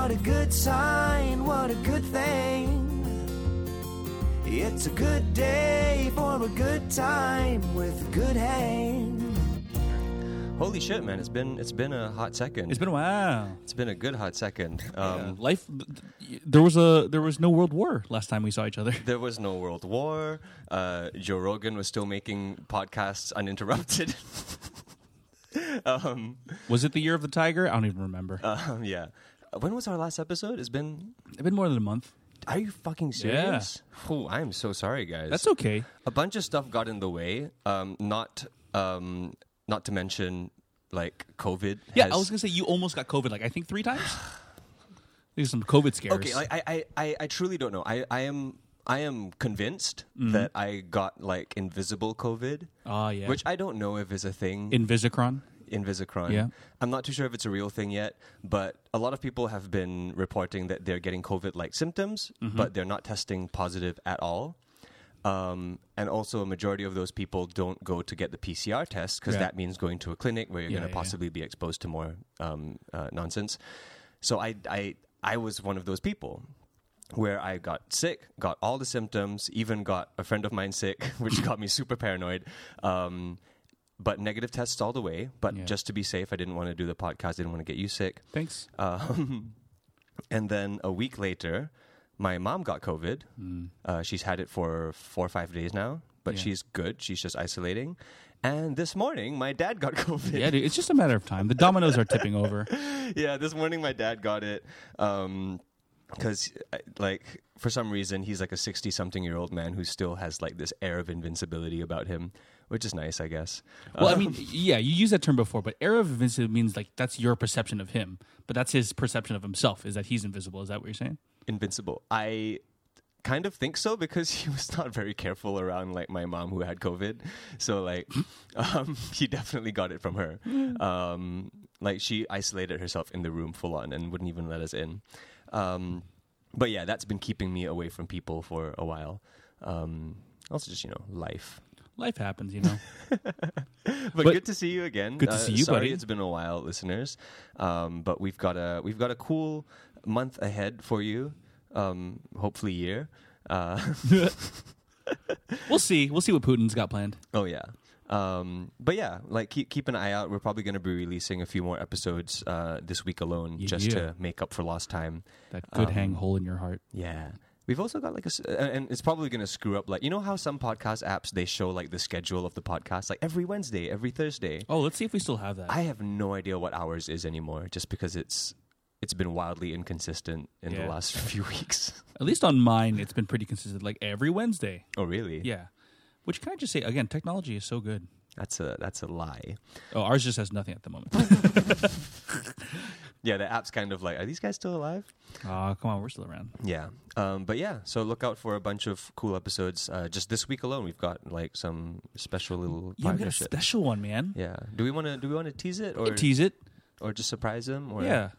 what a good sign, what a good thing. It's a good day for a good time with a good hang. Holy shit, man! It's been it's been a hot second. It's been a while. It's been a good hot second. Um, Life. There was a there was no world war last time we saw each other. There was no world war. Uh, Joe Rogan was still making podcasts uninterrupted. um, Was it the year of the tiger? I don't even remember. um, yeah. When was our last episode? It's been. it's been more than a month. Are you fucking serious? Phew, I'm so sorry, guys. That's okay. a bunch of stuff got in the way. Um, not um, not to mention like COVID. Yeah, I was gonna say you almost got COVID. Like I think three times. There's some COVID scares. Okay, like I, I, I, I truly don't know. I, I am I am convinced Mm-hmm. that I got like invisible COVID. Ah, yeah. Which I don't know if is a thing. Invisicron. Invisicron. Yeah. I'm not too sure if it's a real thing yet, but a lot of people have been reporting that they're getting COVID like symptoms, Mm-hmm. but they're not testing positive at all. Um, and also, a majority of those people don't go to get the PCR test because Yeah. that means going to a clinic where you're Yeah, going to possibly be exposed to more um, uh, nonsense. So I, I, I was one of those people where I got sick, got all the symptoms, even got a friend of mine sick, which got me super paranoid. Um, but negative tests all the way. But Yeah. just to be safe, I didn't want to do the podcast. I Didn't want to get you sick. Thanks. Um, and then a week later, my mom got COVID. Uh, she's had it for four or five days now, but. Yeah. she's good. She's just isolating. And this morning, my dad got COVID. Yeah, dude, it's just a matter of time. The dominoes are tipping over. yeah, this morning my dad got it because, like, for some reason, he's like a sixty-something-year-old man who still has like this air of invincibility about him, which is nice, I guess. Well, I Um, mean, yeah, you used that term before, but era of invincibility means like that's your perception of him, but that's his perception of himself. Is that he's invisible? Is that what you're saying? invincible. I kind of think so because he was not very careful around like my mom who had COVID. So like, um, he definitely got it from her. Um, like she isolated herself in the room full on and wouldn't even let us in. Um, but yeah, that's been keeping me away from people for a while. Um, also, just you know, life. Life happens, you know. But, But- good to see you again. Good to Uh, see you, sorry buddy. It's been a while, listeners. Um, but we've got a we've got a cool month ahead for you. Um, hopefully, year. Uh, we'll see. We'll see what Putin's got planned. oh yeah. Um, but yeah, like keep keep an eye out. We're probably going to be releasing a few more episodes uh, this week alone, just Yeah. to make up for lost time. That good Um, hang hole in your heart. Yeah. We've also got like a, and it's probably going to screw up. Like you know how some podcast apps they show like the schedule of the podcast, like every Wednesday, every Thursday. Oh, let's see if we still have that. I have no idea what ours is anymore, just because it's it's been wildly inconsistent in the last few weeks. At least on mine, it's been pretty consistent. Like every Wednesday. Oh, really? Yeah. Which can I just say again? Technology is so good. That's a that's a lie. Oh, ours just has nothing at the moment. Yeah, the app's kind of like, are these guys still alive? oh, come on, we're still around. Yeah. Um, but yeah, so look out for a bunch of cool episodes. Uh, just this week alone, we've got like some special little Yeah, we got a special one, man. yeah. Do we want to do we want to tease it or tease it. or just surprise them? Or Yeah.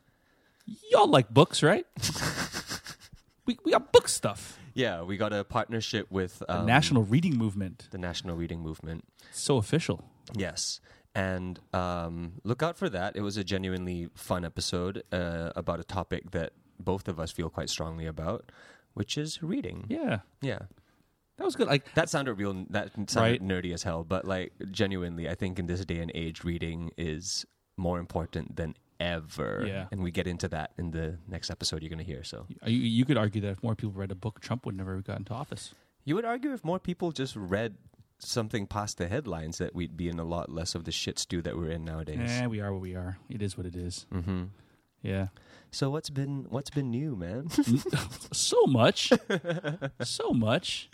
Y'all like books, right? we we got book stuff. Yeah, we got a partnership with The um, National Reading Movement. the National Reading Movement. So official. Yes. And um, look out for that. It was a genuinely fun episode uh, about a topic that both of us feel quite strongly about, which is reading. Yeah. Yeah. That was good. Like That sounded real. That sounded Right. nerdy as hell. But like, genuinely, I think in this day and age, reading is more important than ever. Yeah. And we get into that in the next episode you're going to hear. So you, you could argue that if more people read a book, Trump would never have gotten to office. you would argue if more people just read something past the headlines, that we'd be in a lot less of the shit stew that we're in nowadays. Yeah, we are what we are. It is what it is. hmm Yeah. So what's been what's been new, man? so much, so much.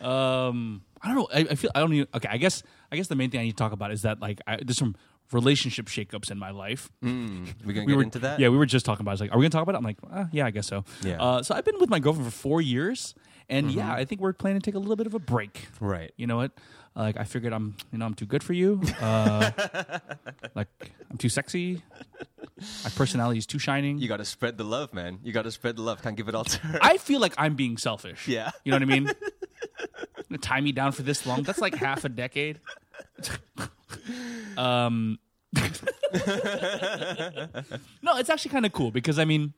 Um, I don't know. I, I feel I don't even. Okay, I guess I guess the main thing I need to talk about is that like I, there's some relationship shakeups in my life. mm, we gonna we get were into that? Yeah, we were just talking about. it. It's like, are we gonna talk about it? I'm like, uh, yeah, I guess so. Yeah. Uh, so I've been with my girlfriend for four years, and yeah, I think we're planning to take a little bit of a break. Right. You know what? Like I figured I'm, you know, I'm too good for you. Uh, like I'm too sexy. My personality is too shining. You got to spread the love, man. You got to spread the love. Can't give it all to her. I feel like I'm being selfish. Yeah. You know what I mean? Tie me down for this long. That's like half a decade. um No, it's actually kind of cool because I mean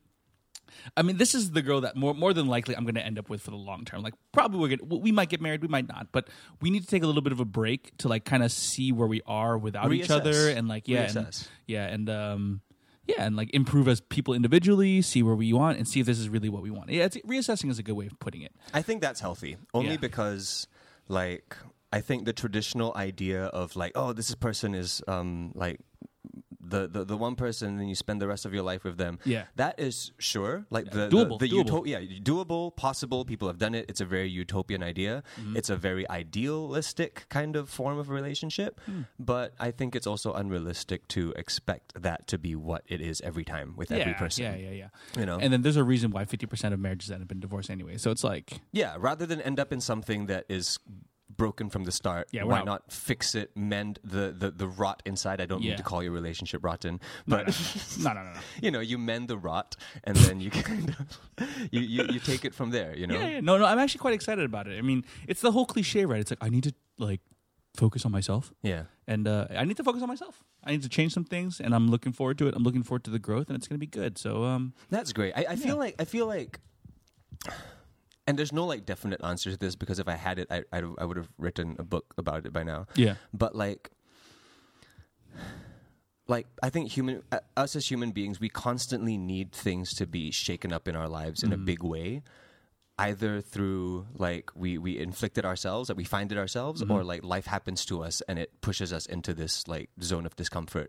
I mean, this is the girl that more more than likely I'm going to end up with for the long term. Like, probably we're gonna, we might get married, we might not, but we need to take a little bit of a break to like kind of see where we are without each other, and like yeah, and, yeah, and um, yeah, and like improve as people individually, see where we want, and see if this is really what we want. Yeah, it's, reassessing is a good way of putting it. I think that's healthy. Only Yeah. because, like, I think the traditional idea of like, oh, this person is um like the, the the one person, and you spend the rest of your life with them. Yeah. that is sure like the Doable, the, the doable. uto- yeah, doable, possible. People have done it. It's a very utopian idea. Mm-hmm. It's a very idealistic kind of form of relationship. Hmm. But I think it's also unrealistic to expect that to be what it is every time with every person. yeah, yeah, yeah. You know? and then there's a reason why 50% of marriages end up in divorce anyway. So it's like, Yeah, rather than end up in something that is broken from the start, Yeah, why not- not fix it, mend the, the, the rot inside? I don't Yeah. mean to call your relationship rotten, no, but no, no, no, no. you know, you mend the rot and then you kind of you, you, you take it from there. You know, Yeah, yeah, no, no. I'm actually quite excited about it. I mean, it's the whole cliche, right? It's like I need to like focus on myself, yeah. and uh, I need to focus on myself. I need to change some things, and I'm looking forward to it. I'm looking forward to the growth, and it's going to be good. So, um, That's great. I, I Yeah. feel like I feel like, and there's no like definite answer to this because if I had it, I I, I would have written a book about it by now. yeah, but like like i think human uh, us as human beings we constantly need things to be shaken up in our lives in a big way either through like we we inflict it ourselves that we find it ourselves or like life happens to us and it pushes us into this like zone of discomfort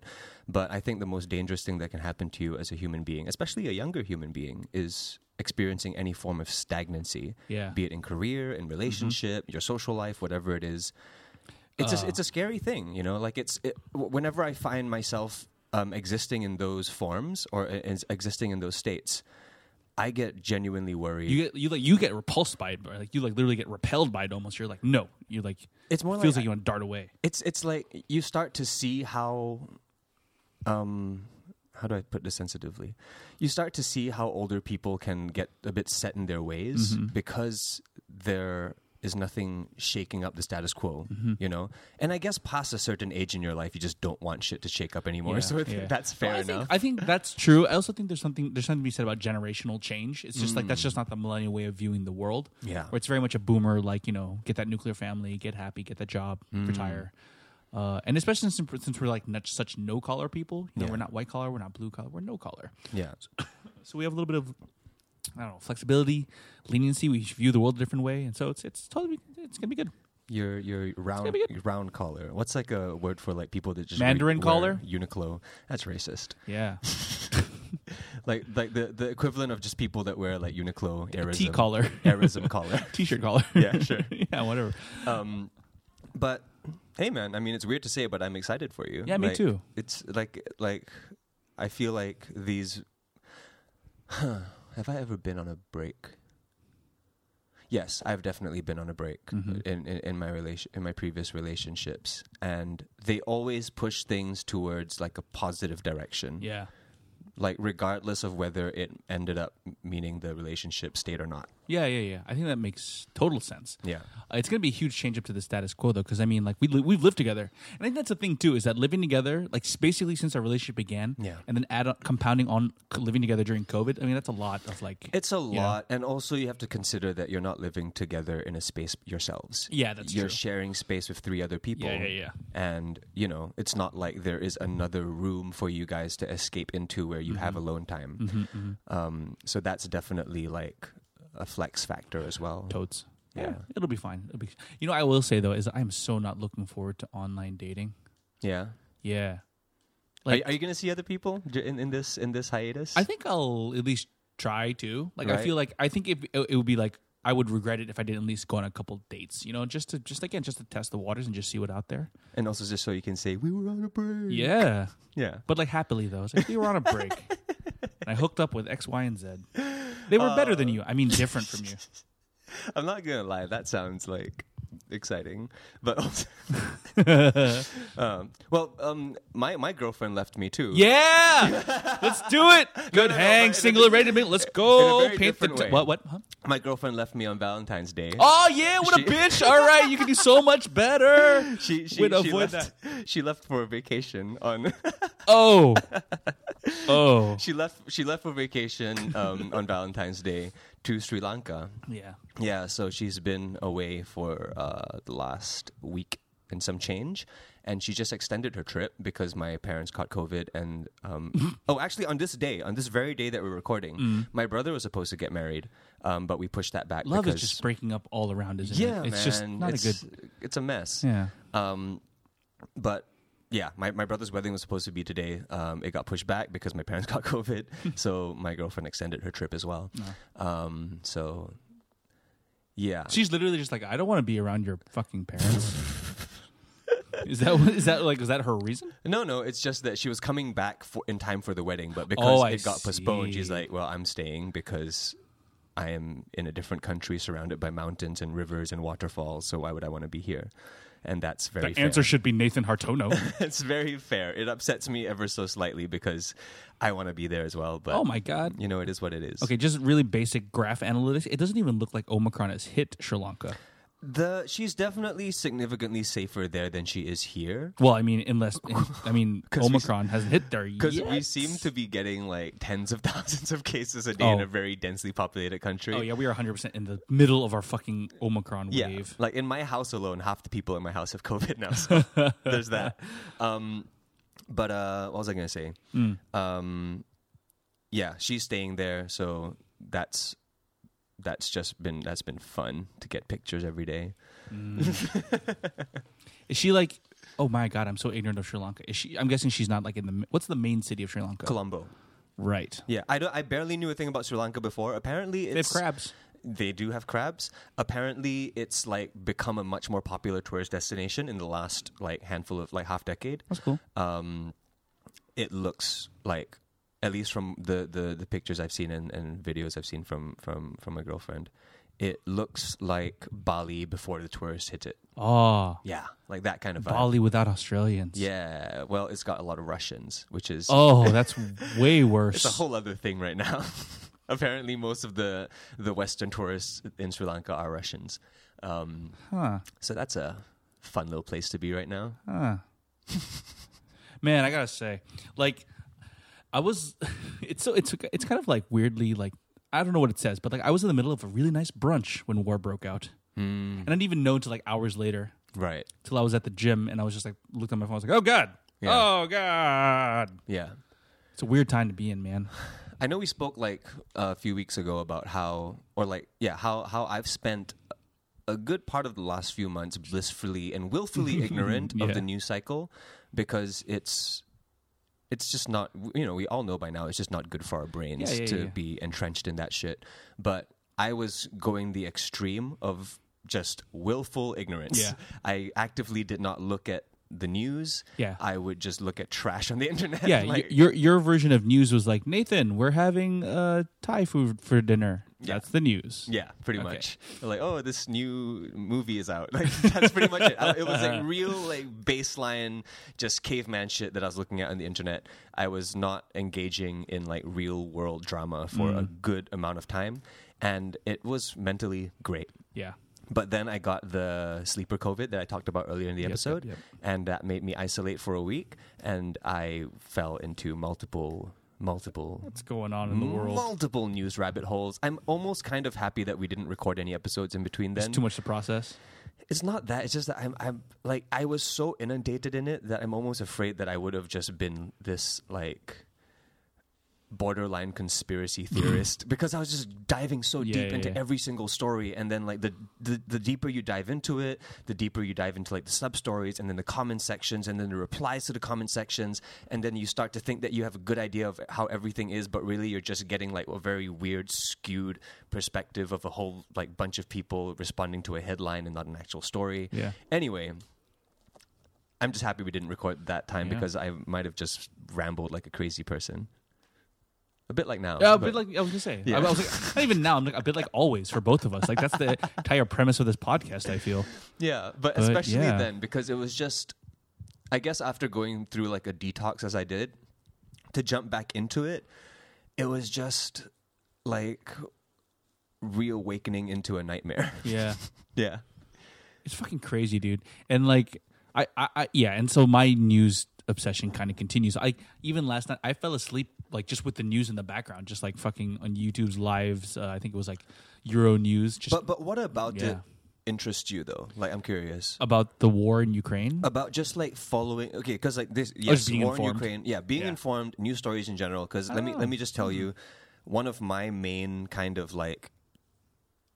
but i think the most dangerous thing that can happen to you as a human being especially a younger human being is experiencing any form of stagnancy Yeah. be it in career in relationship your social life whatever it is it's a, Uh. it's a scary thing, you know. Like it's it, whenever I find myself um, existing in those forms or is existing in those states, I get genuinely worried. you get you like you get repulsed by it, like you like literally get repelled by it. Almost, you're like, no, you're like it's more feels like, like you want to dart away. it's it's like you start to see how, um, how do I put this sensitively? You start to see how older people can get a bit set in their ways Mm-hmm. because there is nothing shaking up the status quo, Mm-hmm. you know. And I guess past a certain age in your life, you just don't want shit to shake up anymore. Yeah, so yeah. that's fair Well, I enough. Think, I think that's true. I also think there's something there's something to be said about generational change. It's just like that's Mm. just not the millennial way of viewing the world. Yeah. where it's very much a boomer, like you know, get that nuclear family, get happy, get that job, Mm. retire. Uh, and especially since, since we're like not, such no collar people, you know, Yeah. we're not white collar, we're not blue collar, we're no collar. yeah. So we have a little bit of I don't know flexibility, leniency. We view the world a different way, and so it's it's totally it's gonna be good. Your your round good. round collar. What's like a word for like people that just Mandarin wear collar? Uniqlo. That's racist. Yeah, Like like the, the equivalent of just people that wear like Uniqlo AIRism. T collar, AIRism collar. t-shirt collar. Yeah, sure. yeah, whatever. Um, but hey, man, I mean, it's weird to say, but I'm excited for you. Yeah, me Like, too. It's like like I feel like these. Have I ever been on a break? Yes, I've definitely been on a break Mhm. in, in in my relation in my previous relationships, and they always push things towards like a positive direction. Yeah. Like regardless of whether it ended up meaning the relationship stayed or not. Yeah, yeah, yeah. I think that makes total sense. Yeah. Uh, it's going to be a huge change up to the status quo, though, because I mean, like we li- we've lived together, and I think that's the thing too is that living together, like basically since our relationship began, Yeah. and then add on, compounding on c- living together during COVID. I mean, that's a lot of like. It's a you know? lot, and also you have to consider that you're not living together in a space yourselves. Yeah, that's true. you're true. sharing space with three other people. Yeah, yeah, yeah. And you know, it's not like there is another room for you guys to escape into where you Mm-hmm. have alone time. Um, so that's definitely like a flex factor as well. Totes. Yeah. it'll be fine. It'll be. You know, I will say though is I'm so not looking forward to online dating. Yeah. Yeah, like are you gonna see other people in, in this in this hiatus? I think I'll at least try to. Like I feel like I think if it, it would be like I would regret it if I didn't at least go on a couple dates. You know, just to just again just to test the waters and just see what out there. and also just so you can say we were on a break. Yeah, Yeah. but like happily though. It's like we were on a break. and I hooked up with X, Y, and Z. They were better than um, you. I mean, different from you. I'm not gonna lie. That sounds like exciting, but also, um, well, um, my my girlfriend left me too. Yeah, let's do it. Good no, hang, but in single a- and ready to mingle. Let's go. Paint the t- what? What? Huh? My girlfriend left me on Valentine's Day. Oh yeah, what a bitch! All right, you can do so much better. she she, Way to she left, she left for a vacation on Oh, oh, she left she left for vacation um, on Valentine's Day to Sri Lanka. yeah. Yeah, so she's been away for uh, the last week and some change, and she just extended her trip because my parents caught COVID. And um, oh, actually, on this day, on this very day that we're recording, my brother was supposed to get married, um, but we pushed that back. Love because, is just breaking up all around, isn't yeah, it? It's man, just not it's, a good. It's a mess. Yeah. Um, but yeah, my, my brother's wedding was supposed to be today. Um, it got pushed back because my parents got COVID. so my girlfriend extended her trip as well. Um, so yeah, She's literally just like, I don't want to be around your fucking parents. is that is that like is that her reason? no, no, it's just that she was coming back for, in time for the wedding, but because Oh, it got postponed, she's like, well, I'm staying because. I am in a different country surrounded by mountains and rivers and waterfalls, so why would I want to be here? And that's very The fair. answer should be Nathan Hartono. it's very fair. It upsets me ever so slightly because I want to be there as well. But oh my god. you know, it is what it is. Okay, just really basic graph analytics. It doesn't even look like Omicron has hit Sri Lanka. The she's definitely significantly safer there than she is here Well, I mean, unless I mean we- Omicron hasn't hit there yet. because we seem to be getting like tens of thousands of cases a day in Oh. a very densely populated country. Oh yeah, we are 100 percent in the middle of our fucking Omicron Yeah, wave. like in my house alone, half the people in my house have COVID now. So there's that. Um, but uh, what was I gonna say? Mm. Um, yeah, she's staying there, so that's that's just been that's been fun to get pictures every day. Is she like? Oh my god, I'm so ignorant of Sri Lanka. Is she? I'm guessing she's not like in the. What's the main city of Sri Lanka? Colombo. Right. Yeah, I don't. I barely knew a thing about Sri Lanka before. Apparently, it's, They have crabs. They do have crabs. Apparently, it's like become a much more popular tourist destination in the last like handful of like half decade. That's cool. Um, it looks like, at least from the the, the pictures I've seen and, and videos I've seen from from from my girlfriend, it looks like Bali before the tourists hit it. Oh, Yeah, like that kind of vibe. Bali without Australians. Yeah, well, it's got a lot of Russians, which is Oh, that's way worse. it's a whole other thing right now. Apparently, most of the the Western tourists in Sri Lanka are Russians. Um, huh. so that's a fun little place to be right now. Huh. Man, I gotta say, like, I was. It's so it's it's kind of like weirdly like I don't know what it says, but like I was in the middle of a really nice brunch when war broke out, hmm. and I didn't even know until like hours later, Right. till I was at the gym, and I was just like looked at my phone, I was like, oh god, Yeah. oh god. Yeah. It's a weird time to be in, man. I know we spoke like a few weeks ago about how, or like, yeah, how how I've spent a good part of the last few months blissfully and willfully ignorant Yeah. of the news cycle because it's it's just not you know we all know by now it's just not good for our brains Yeah, yeah, to yeah. be entrenched in that shit but i was going the extreme of just willful ignorance Yeah. i actively did not look at the news Yeah. i would just look at trash on the internet Yeah, like, your your version of news was like Nathan, we're having uh, Thai food for dinner. Yeah. That's the news. Yeah, pretty Okay. much. Like, oh, this new movie is out. Like, that's pretty much it. I- It was like real, like baseline, just caveman shit that I was looking at on the internet. I was not engaging in like real world drama for a Mm. good amount of time, and it was mentally great. Yeah. But then I got the sleeper COVID that I talked about earlier in the Yep, yep, episode, yep. and that made me isolate for a week, and I fell into multiple, multiple What's going on in the world? multiple news rabbit holes. I'm almost kind of happy that we didn't record any episodes in between then. It's too much to process. It's not that. It's just that I'm, I'm like I was so inundated in it that I'm almost afraid that I would have just been this like borderline conspiracy mm-hmm. theorist because I was just diving so Yeah, deep yeah, into yeah. every single story, and then like the, the the deeper you dive into it, the deeper you dive into like the sub stories, and then the comment sections, and then the replies to the comment sections, and then you start to think that you have a good idea of how everything is, but really you're just getting like a very weird, skewed perspective of a whole like bunch of people responding to a headline and not an actual story. Yeah. Anyway, I'm just happy we didn't record that time because I might have just rambled like a crazy person. A bit like now. Yeah, a bit like I was gonna say. Yeah. I, I was like, not even now. I'm like a bit like always for both of us. Like that's the entire premise of this podcast. I feel. Yeah, but, But, especially yeah. then because it was just I guess after going through like a detox as I did to jump back into it, it was just like reawakening into a nightmare. Yeah. yeah. It's fucking crazy, dude. And like, I, I, I yeah. And so my news obsession kind of continues. I even last night I fell asleep like just with the news in the background, just like fucking on YouTube's lives. Uh, I think it was like Euro News, just But but what about Yeah. it interests you though? Like I'm curious. about the war in Ukraine. about just like following okay because like this yes being war informed. in ukraine yeah being Yeah. informed news stories in general because let me Oh. let me just tell you one of my main kind of like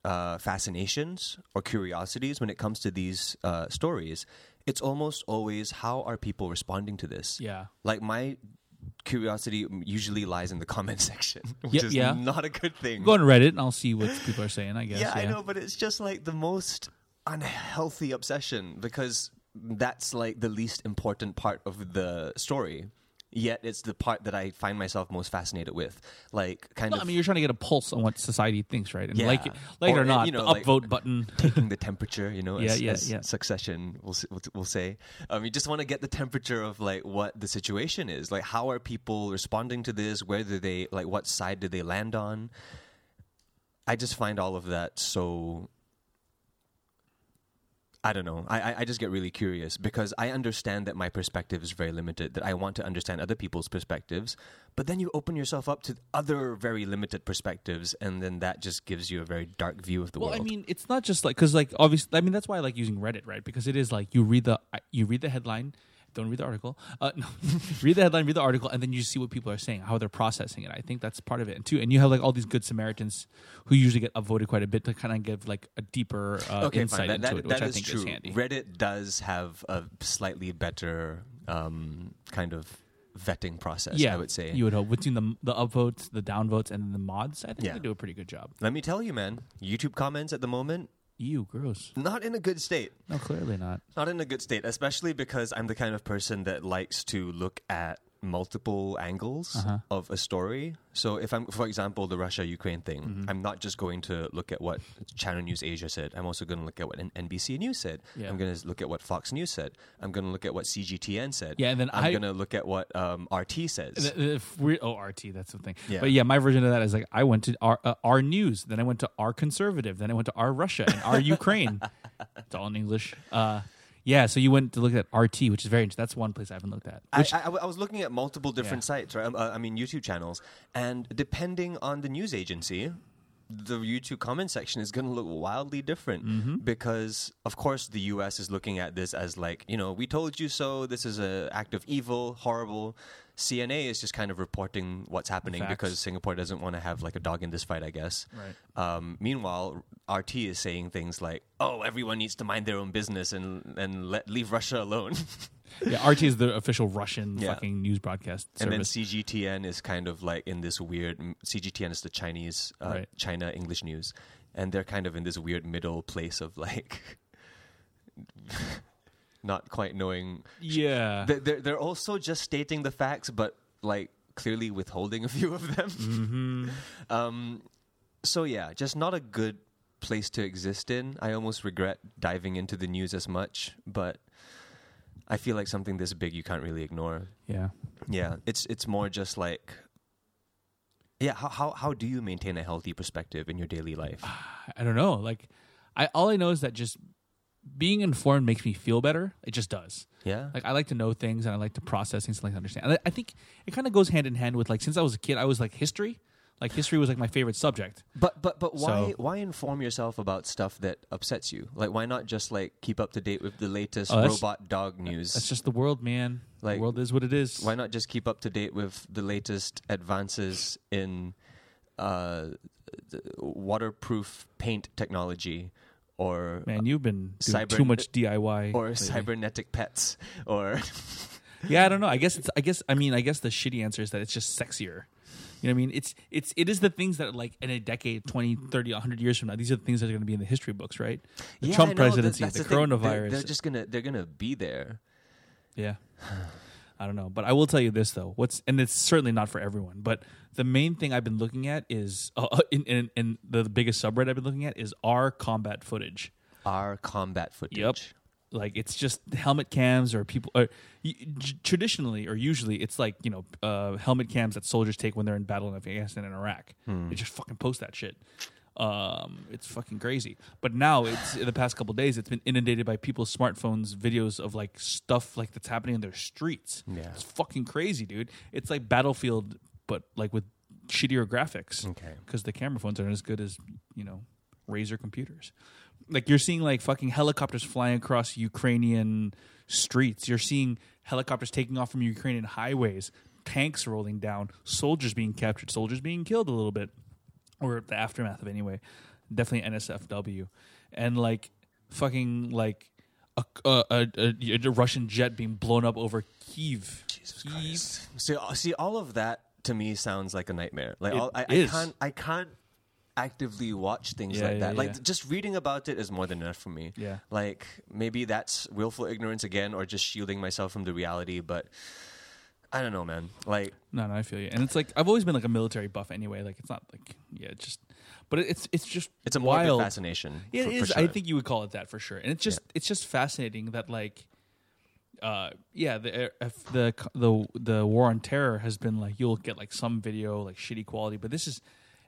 uh, fascinations or curiosities when it comes to these uh, stories it's almost always how are people responding to this yeah. like my curiosity usually lies in the comment section which Yeah, is yeah. not a good thing Go on Reddit and I'll see what people are saying. I guess. yeah, I know, but it's just like the most unhealthy obsession because that's like the least important part of the story. Yet it's the part that I find myself most fascinated with. Like kind No, of I mean, you're trying to get a pulse on what society thinks, right? And Yeah. like, it, like it Or, or not, you know, the like- upvote button. taking the temperature, you know, Yeah, as, yeah, as yeah. succession will will say. Um, you just want to get the temperature of like what the situation is. Like how are people responding to this? Whether they like what side did they land on? I just find all of that so I don't know. I, I- just get really curious because I understand that my perspective is very limited, that I want to understand other people's perspectives, but then you open yourself up to other very limited perspectives, and then that just gives you a very dark view of the Well, world. Well, I mean, it's not just like because like obviously, I mean that's why I like using Reddit, right? Because it is like you read the you read the headline, don't read the article. Uh, no, read the headline, read the article, and then you see what people are saying, how they're processing it. I think that's part of it, and too. And you have like all these good Samaritans who usually get upvoted quite a bit to kind of give like a deeper uh, okay, insight. That, into that, it, which that I is think true. is handy. Reddit does have a slightly better um, kind of vetting process. yeah, I would say. you would hope between the the upvotes, the downvotes, and the mods. I think Yeah. they do a pretty good job. Let me tell you, man. YouTube comments at the moment Ew, gross. not in a good state. No, clearly not. Not in a good state, especially because I'm the kind of person that likes to look at multiple angles Uh-huh. of a story. So if I'm, for example, the Russia Ukraine thing, I'm not just going to look at what Channel News Asia said. I'm also going to look at what NBC News said. Yeah. I'm going to look at what Fox News said. I'm going to look at what CGTN said. Yeah, and then I'm I- going to look at what um, RT says. If we oh RT, that's the thing. Yeah. But yeah, my version of that is like I went to our uh, our news, then I went to our conservative, then I went to our Russia and our Ukraine. It's all in English. Uh, yeah, so you went to look at RT, which is very interesting. That's one place I haven't looked at. I, Which, I, I was looking at multiple different Yeah. sites, right? Um, uh, I mean, YouTube channels, and depending on the news agency, the YouTube comment section is going to look wildly different Mm-hmm. because, of course, the U.S. is looking at this as like, you know, we told you so. This is an act of evil, horrible. CNA is just kind of reporting what's happening Facts. because Singapore doesn't want to have like a dog in this fight, I guess. Right. Um, meanwhile, RT is saying things like, "Oh, everyone needs to mind their own business and and let leave Russia alone." yeah, RT is the official Russian Yeah. fucking news broadcast And then service. CGTN is kind of like in this weird. CGTN is the Chinese, uh, Right. China English news, and they're kind of in this weird middle place of like not quite knowing. yeah, They- They're they're also just stating the facts, but like clearly withholding a few of them. hmm Um, so yeah, just not a good place to exist in. I almost regret diving into the news as much, but I feel like something this big you can't really ignore. yeah. Yeah, it's it's more just like yeah, how how how do you maintain a healthy perspective in your daily life? I don't know. Like, I all I know is that just being informed makes me feel better. It just does. Yeah. Like I like to know things and I like to process things and like to understand. And I- I think it kind of goes hand in hand with like since I was a kid, I was like history. Like history was like my favorite subject. But but but why So- why inform yourself about stuff that upsets you? Like why not just like keep up to date with the latest Oh, that's- robot dog news? That's just the world, man. Like, the world is what it is. why not just keep up to date with the latest advances in uh, waterproof paint technology or Man, you've been doing Cyber- too much DIY. or lately. cybernetic pets or Yeah, I don't know. I guess it's. I guess. I mean. I guess the shitty answer is that it's just sexier. You know what I mean? It's it's it is the things that like in a decade, 20, 30, 100 years from now, these are the things that are going to be in the history books, right? The Yeah, Trump know, presidency, the, thing. They're- coronavirus. They're, just gonna they're gonna be there. Yeah. I don't know, but I will tell you this though. What's and it's certainly not for everyone, but the main thing I've been looking at is uh, in, in in the biggest subreddit I've been looking at is our combat footage. Our combat footage. Yep. Like it's just helmet cams or people. Or, traditionally or usually, it's like you know uh, helmet cams that soldiers take when they're in battle in Afghanistan and Iraq. They just fucking post that shit. Um, it's fucking crazy. But now it's in the past couple days, it's been inundated by people's smartphones, videos of like stuff like that's happening in their streets. Yeah. it's fucking crazy, dude. It's like Battlefield, but like with shittier graphics. Okay. because the camera phones aren't as good as you know Razer computers. Like you're seeing like fucking helicopters flying across Ukrainian streets. You're seeing helicopters taking off from Ukrainian highways, tanks rolling down, soldiers being captured, soldiers being killed a little bit, or the aftermath of it anyway. Definitely NSFW, and like fucking like a, a, a, a, a Russian jet being blown up over Kiev. Jesus Kiev. Christ. See, uh, see, all of that to me sounds like a nightmare. Like, all, I, I can't, I can't actively watch things Yeah, like yeah, that. Like, yeah. just reading about it is more than enough for me. Yeah. Like, maybe that's willful ignorance again, or just shielding myself from the reality. But I don't know, man. Like, No, no, I feel you. And it's like I've always been like a military buff anyway. Like it's not like yeah, it's just but it's it's just it's a wild. fascination. Yeah, it for is. I sure. think you would call it that for sure. And it's just it's just fascinating that like uh yeah, the if the the the war on terror has been like you'll get like some video like shitty quality, but this is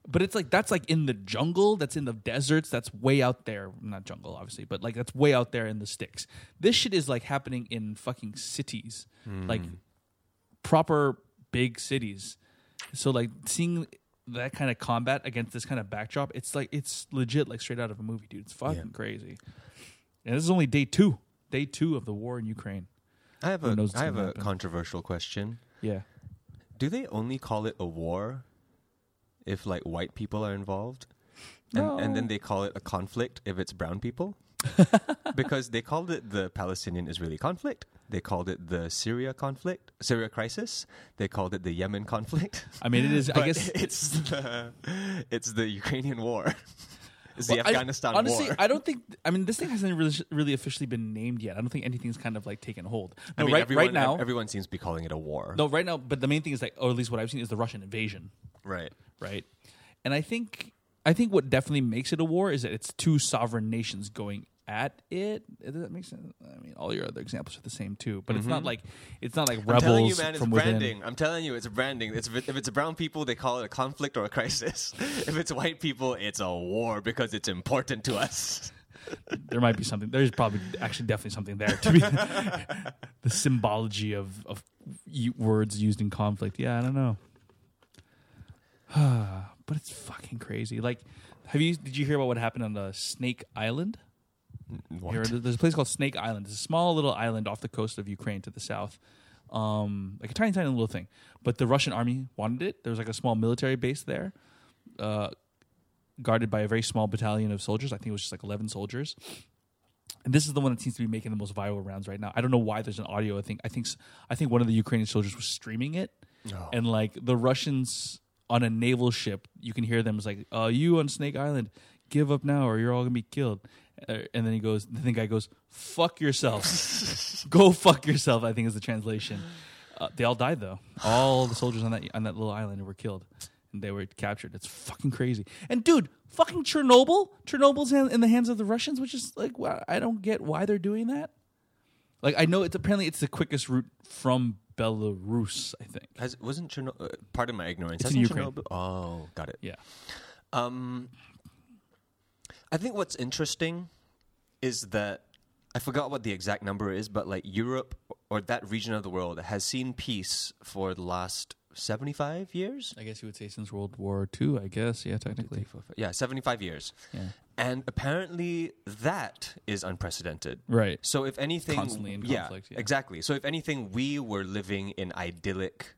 but it's like that's like in the jungle, that's in the deserts, that's way out there. Not jungle obviously, but like that's way out there in the sticks. This shit is like happening in fucking cities. Hmm. Like proper big cities. So like seeing that kind of combat against this kind of backdrop, it's like it's legit like straight out of a movie, dude. It's fucking Yeah. crazy. And this is only day two, day two of the war in Ukraine. I have Who a, I have a happen. controversial question. Yeah, Do they only call it a war if like white people are involved? And, and then they call it a conflict if it's brown people? because they called it the Palestinian Israeli conflict. They called it the Syria conflict, Syria crisis. They called it the Yemen conflict. I mean it is. I guess it's the it's the Ukrainian war. The Well, I- Afghanistan honestly, war. I don't think. I mean, this thing hasn't really, really officially been named yet. I don't think anything's kind of like taken hold. I No, mean, right, everyone, right now, everyone seems to be calling it a war. no, right now. But the main thing is like, or at least what I've seen is the Russian invasion. Right. right? And I think I think what definitely makes it a war is that it's two sovereign nations going at it. Does that make sense? I mean, all your other examples are the same too, but it's not like it's not like Mm-hmm. I'm telling you, man, it's from within. branding. I'm telling you, it's branding. It's, if it's brown people, they call it a conflict or a crisis. if it's white people, it's a war because it's important to us. There might be something. There's probably actually definitely something there to be the symbology of of y- words used in conflict. Yeah, I don't know. but it's fucking crazy. Like, have you did you hear about what happened on the Snake Island? What? Here, there's a place called Snake Island. It's a small little island off the coast of Ukraine to the south, um, like a tiny, tiny little thing. But the Russian army wanted it. There was like a small military base there, uh, guarded by a very small battalion of soldiers. I think it was just like 11 soldiers. And this is the one that seems to be making the most viral rounds right now. I don't know why there's an audio. I think I think I think one of the Ukrainian soldiers was streaming it, Oh. and like the Russians on a naval ship, you can hear them. It's like, uh, "You on Snake Island, give up now, or you're all gonna be killed." Uh, and then he goes, the thing guy goes, "Fuck yourself, go fuck yourself." I think is the translation. Uh, they all died though. All the soldiers on that on that little island were killed, and they were captured. It's fucking crazy. And dude, fucking Chernobyl. Chernobyl's in, in the hands of the Russians, which is like, why- I don't get why they're doing that. Like, I know it's apparently it's the quickest route from Belarus. I think. Has, wasn't Chernobyl, uh, pardon my ignorance, It's in Ukraine. Chernobyl- Oh, got it. Yeah. Um, I think what's interesting is that I forgot what the exact number is, but like Europe or that region of the world has seen peace for the last 75 years. I guess you would say since World War II. I guess, yeah, technically. Yeah, 75 years. Yeah. And apparently that is unprecedented. Right. So if anything, Constantly in conflict, yeah. exactly. So if anything, we were living in idyllic,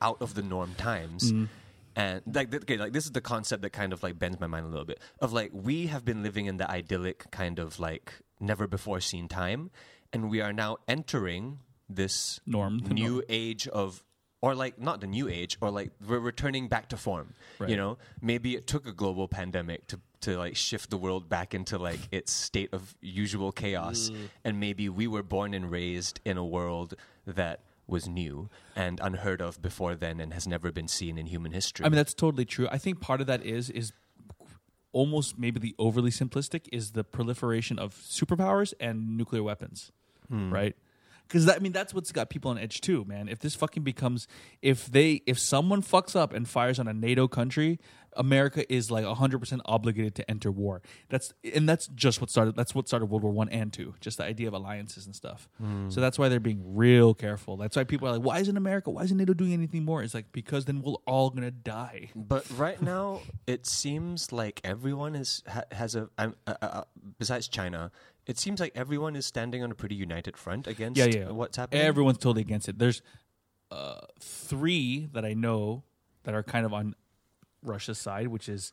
out of the norm times, Mm. And like okay, like this is the concept that kind of like bends my mind a little bit. Of like we have been living in the idyllic kind of like never before seen time, and we are now entering this Norm, new norm. age of. Or like not the new age, or like we're returning back to form. Right. You know, maybe it took a global pandemic to to like shift the world back into like its state of usual chaos Mm. and maybe we were born and raised in a world that was new and unheard of before then and has never been seen in human history I mean, that's totally true. I think part of that is is almost maybe the overly simplistic is the proliferation of superpowers and nuclear weapons, hmm. right? Because I mean, that's what's got people on edge too, man. If this fucking becomes, if they, if someone fucks up and fires on a NATO country, America is like hundred percent obligated to enter war. That's and that's just what started. That's what started World War One and Two. Just the idea of alliances and stuff. So that's why they're being real careful. That's why people are like, "Why isn't America? Why isn't NATO doing anything more?" It's like because then we're all gonna die. but right now it seems like everyone is ha, has a um, uh, uh, besides China it seems like everyone is standing on a pretty united front against yeah, yeah. what's happening Everyone's totally against it. There's uh, three that I know that are kind of on Russia's side, which is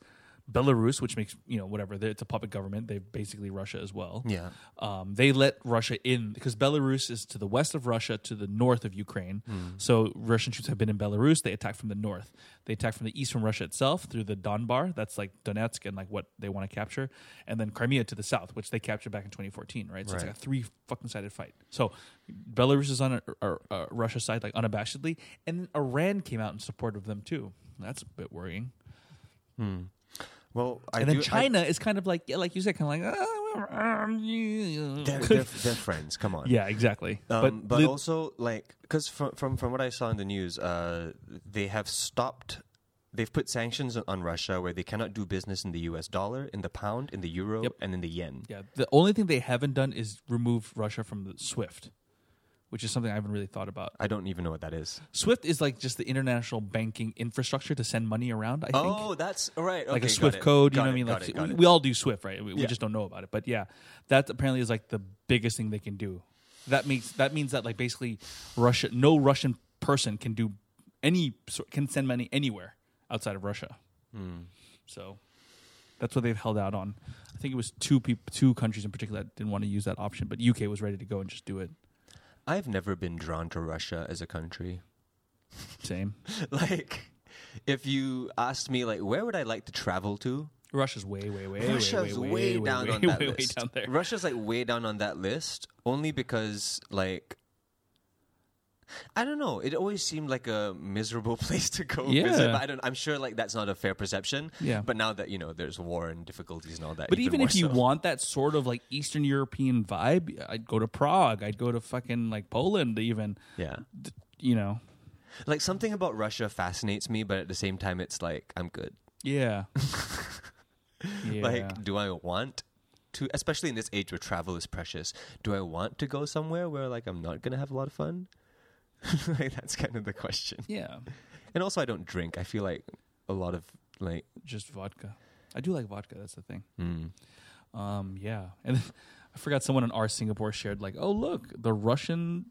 Belarus, which makes you know whatever. It's a puppet government. They basically Russia as well. yeah Um, they let Russia in because Belarus is to the west of Russia, to the north of Ukraine. So Russian troops have been in Belarus. They attack from the north. They attack from the east from Russia itself through the Donbas. That's like Donetsk and like what they want to capture, and then Crimea to the south, which they captured back in 2014. Right. So it's like a three fucking sided fight. So Belarus is on a, a, a Russia's side like unabashedly, and Iran came out in support of them too. That's a bit worrying. Well I and then do- I- China is kind of like yeah, like you said, kind of like. "Ah, they're, they're, they're friends come on Yeah, exactly. Um, but li- also, like, because from, from from what I saw in the news, uh, they have stopped. They've put sanctions on, on Russia where they cannot do business in the U.S. dollar, in the pound, in the euro, Yep. and in the yen. yeah, the only thing they haven't done is remove Russia from the SWIFT, which is something I haven't really thought about. I don't even know what that is. SWIFT is like just the international banking infrastructure to send money around. I think. Oh, that's right. like a Swift it. code, you know what I mean? Like it, we, we all do Swift, right? We, we just don't know about it. But yeah, that apparently is like the biggest thing they can do. That makes that means that like basically Russia, no Russian person can do any sort- can send money anywhere outside of Russia. Hmm. So that's what they've held out on. I think it was two peop- two countries in particular that didn't want to use that option, but UK was ready to go and just do it. I've never been drawn to Russia as a country. Same. like, if you asked me, like, where would I like to travel to? Russia's way, way, way, Russia's way, way, way, way, down way, on that list. Russia's like way down on that list only because like I don't know. It always seemed like a miserable place to go Yeah. visit. But I don't. I'm sure like that's not a fair perception. Yeah. But now that you know there's war and difficulties and all that. But even, more if you so. want that sort of like Eastern European vibe, I'd go to Prague. I'd go to fucking like Poland, even. yeah, D- You know, like something about Russia fascinates me, but at the same time, it's like I'm good. yeah, yeah. Like, do I want to? Especially in this age where travel is precious, do I want to go somewhere where like I'm not gonna have a lot of fun? like that's kind of the question. yeah, And also, I don't drink. I feel like a lot of like. just vodka. I do like vodka. That's the thing. Mm. Um, yeah, and I forgot someone in our Singapore shared like, oh look, the Russian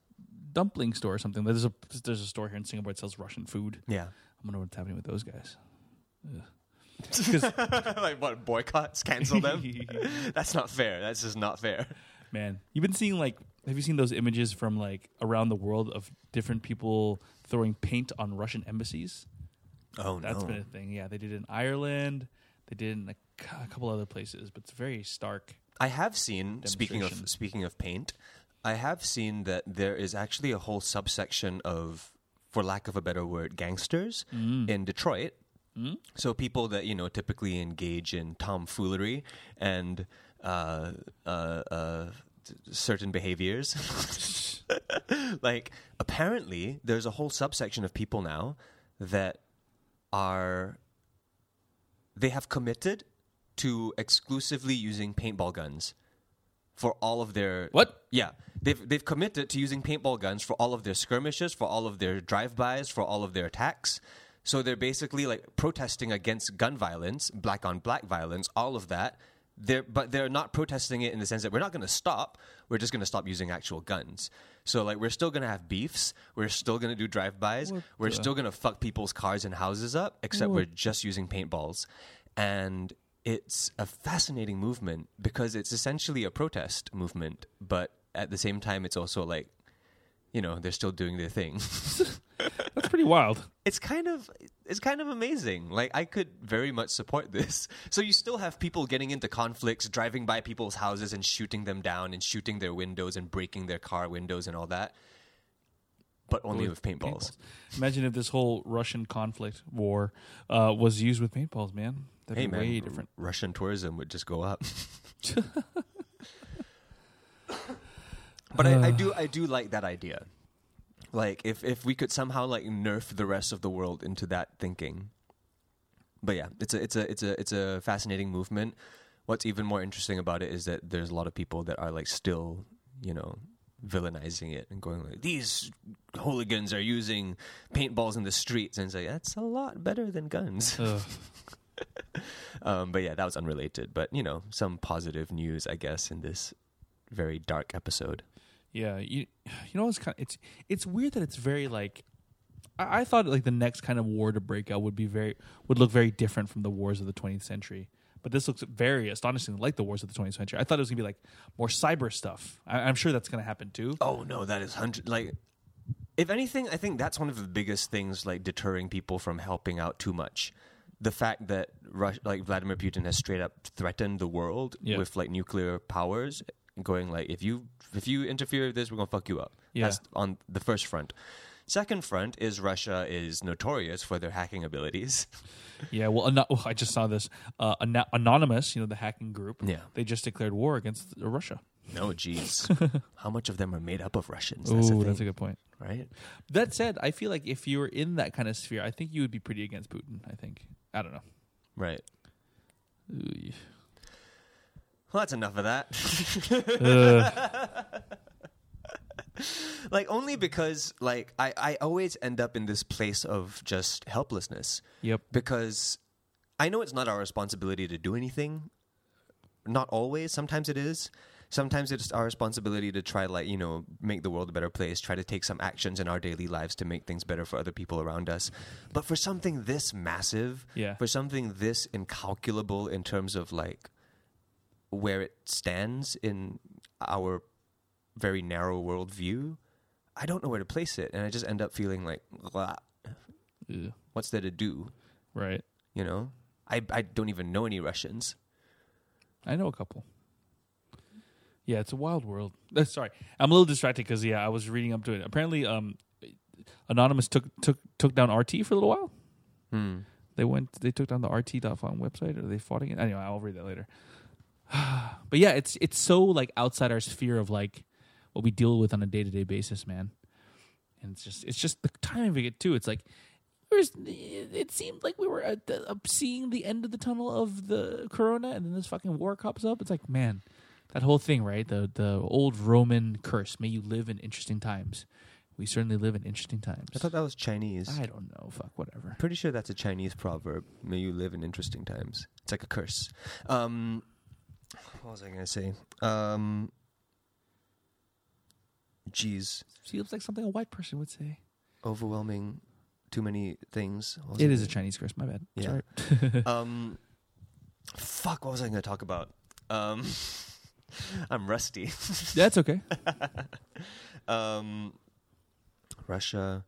dumpling store or something. There's a there's a store here in Singapore that sells Russian food. Yeah. I wonder what's happening with those guys. like what boycotts? Cancel them? That's not fair. That's just not fair. Man, you've been seeing like, have you seen those images from like around the world of different people throwing paint on Russian embassies? Oh That's no. been a thing. Yeah, they did it in Ireland. They did it in a, c- a couple other places, but it's very stark. I have seen. Speaking of speaking of paint, I have seen that there is actually a whole subsection of, for lack of a better word, gangsters in Detroit. So people that you know typically engage in tomfoolery and uh, uh, uh, certain behaviors. like apparently, there's a whole subsection of people now that are they have committed to exclusively using paintball guns for all of their What? Yeah, they've they've committed to using paintball guns for all of their skirmishes, for all of their drive-bys, for all of their attacks. So they're basically like protesting against gun violence, black on black violence, all of that. They're, but they're not protesting it in the sense that we're not going to stop. We're just going to stop using actual guns. So like we're still going to have beefs. We're still going to do drive-bys. We're still going to fuck people's cars and houses up. Except we're just using paintballs, and it's a fascinating movement because it's essentially a protest movement, but at the same time, it's also like, you know, they're still doing their thing. That's pretty wild. it's kind of it's kind of amazing. Like I could very much support this. So you still have people getting into conflicts, driving by people's houses and shooting them down and shooting their windows and breaking their car windows and all that. But only with paintballs. Imagine if this whole Russian conflict war uh, was used with paintballs, man. That'd Hey be man, way R- different. Russian tourism would just go up. but I, I do I do like that idea. Like if if we could somehow like nerf the rest of the world into that thinking. But yeah, it's a it's a it's a it's a fascinating movement. What's even more interesting about it is that there's a lot of people that are like still, you know, villainizing it and going like these hooligans are using paintballs in the streets and it's like that's a lot better than guns. Um, but yeah, that was unrelated. But you know, some positive news, I guess, in this very dark episode. Yeah, you you know it's kind of, it's it's weird that it's very like I, I thought like the next kind of war to break out would be very would look very different from the wars of the 20th century. But this looks very astonishingly like the wars of the 20th century. I thought it was gonna be like more cyber stuff. I, I'm sure that's gonna happen too. Oh no, that is hundred. Like, if anything, I think that's one of the biggest things like deterring people from helping out too much. The fact that Rus- like Vladimir Putin has straight up threatened the world Yeah. with like nuclear powers, going like if you if you interfere with this, we're gonna fuck you up. Yeah. That's on the first front. Second front is Russia is notorious for their hacking abilities. Yeah, well, ano- oh, I just saw this. Uh, Ano- Anonymous, you know, the hacking group. Yeah. they just declared war against Russia. No, jeez, how much of them are made up of Russians? That's, Oh, that's a good point. right? That said, I feel like if you were in that kind of sphere, I think you would be pretty against Putin. I think. I don't know. Right. Ooh. Well, that's enough of that. Like only because like I, I always end up in this place of just helplessness yep. because I know it's not our responsibility to do anything. Not always. Sometimes it is. Sometimes it's our responsibility to try like, you know, make the world a better place, try to take some actions in our daily lives to make things better for other people around us. But for something this massive, Yeah. for something this incalculable in terms of like where it stands in our very narrow worldview, I don't know where to place it, and I just end up feeling like, "Blah, Ugh. what's there to do? Right. You know, I I don't even know any Russians. I know a couple. Yeah, it's a wild world. Uh, sorry, I'm a little distracted because yeah, I was reading up to it. Apparently, um, Anonymous took took took down RT for a little while. Hmm. They went. They took down the RT.com website, or they fought again. Anyway, I'll read that later. but yeah, it's it's so like outside our sphere of like what we deal with on a day to day basis, man. And it's just it's just the timing of it too. It's like there's, it seemed like we were at the, uh, seeing the end of the tunnel of the corona, and then this fucking war comes up. It's like man, that whole thing, right? The the old Roman curse. May you live in interesting times. We certainly live in interesting times. I thought that was Chinese. I don't know. Fuck whatever. Pretty sure that's a Chinese proverb. May you live in interesting times. It's like a curse. Um, what was I going to say? Um, geez, Seems like something a white person would say. overwhelming. Too many things. It I is a Chinese curse. My bad. Yeah. Sorry. um, fuck. What was I going to talk about? Um, I'm rusty. That's okay. um, Russia,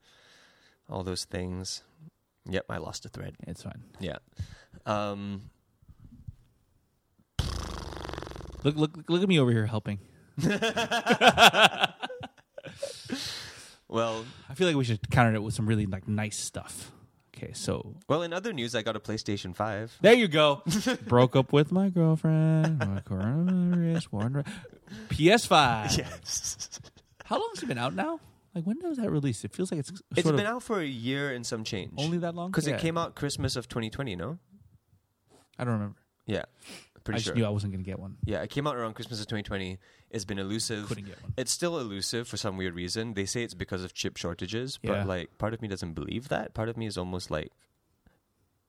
all those things. Yep, I lost a thread. It's fine. Yeah. Um, Look, look, look at me over here helping. well, I feel like we should counter it with some really like nice stuff. Okay, so well. In other news, I got a PlayStation Five. there you go. Broke up with my girlfriend. My coronavirus. warned PS5. Yes. How long has it been out now? Like when was that released? It feels like it's It's sort been of out for a year and some change. only that long. because Yeah. it came out Christmas of 2020. No. I don't remember. Yeah. Pretty I just sure. knew I wasn't going to get one. Yeah, it came out around Christmas of 2020. It's been elusive. Couldn't get one. It's still elusive for some weird reason. They say it's because of chip shortages, Yeah. but like part of me doesn't believe that. Part of me is almost like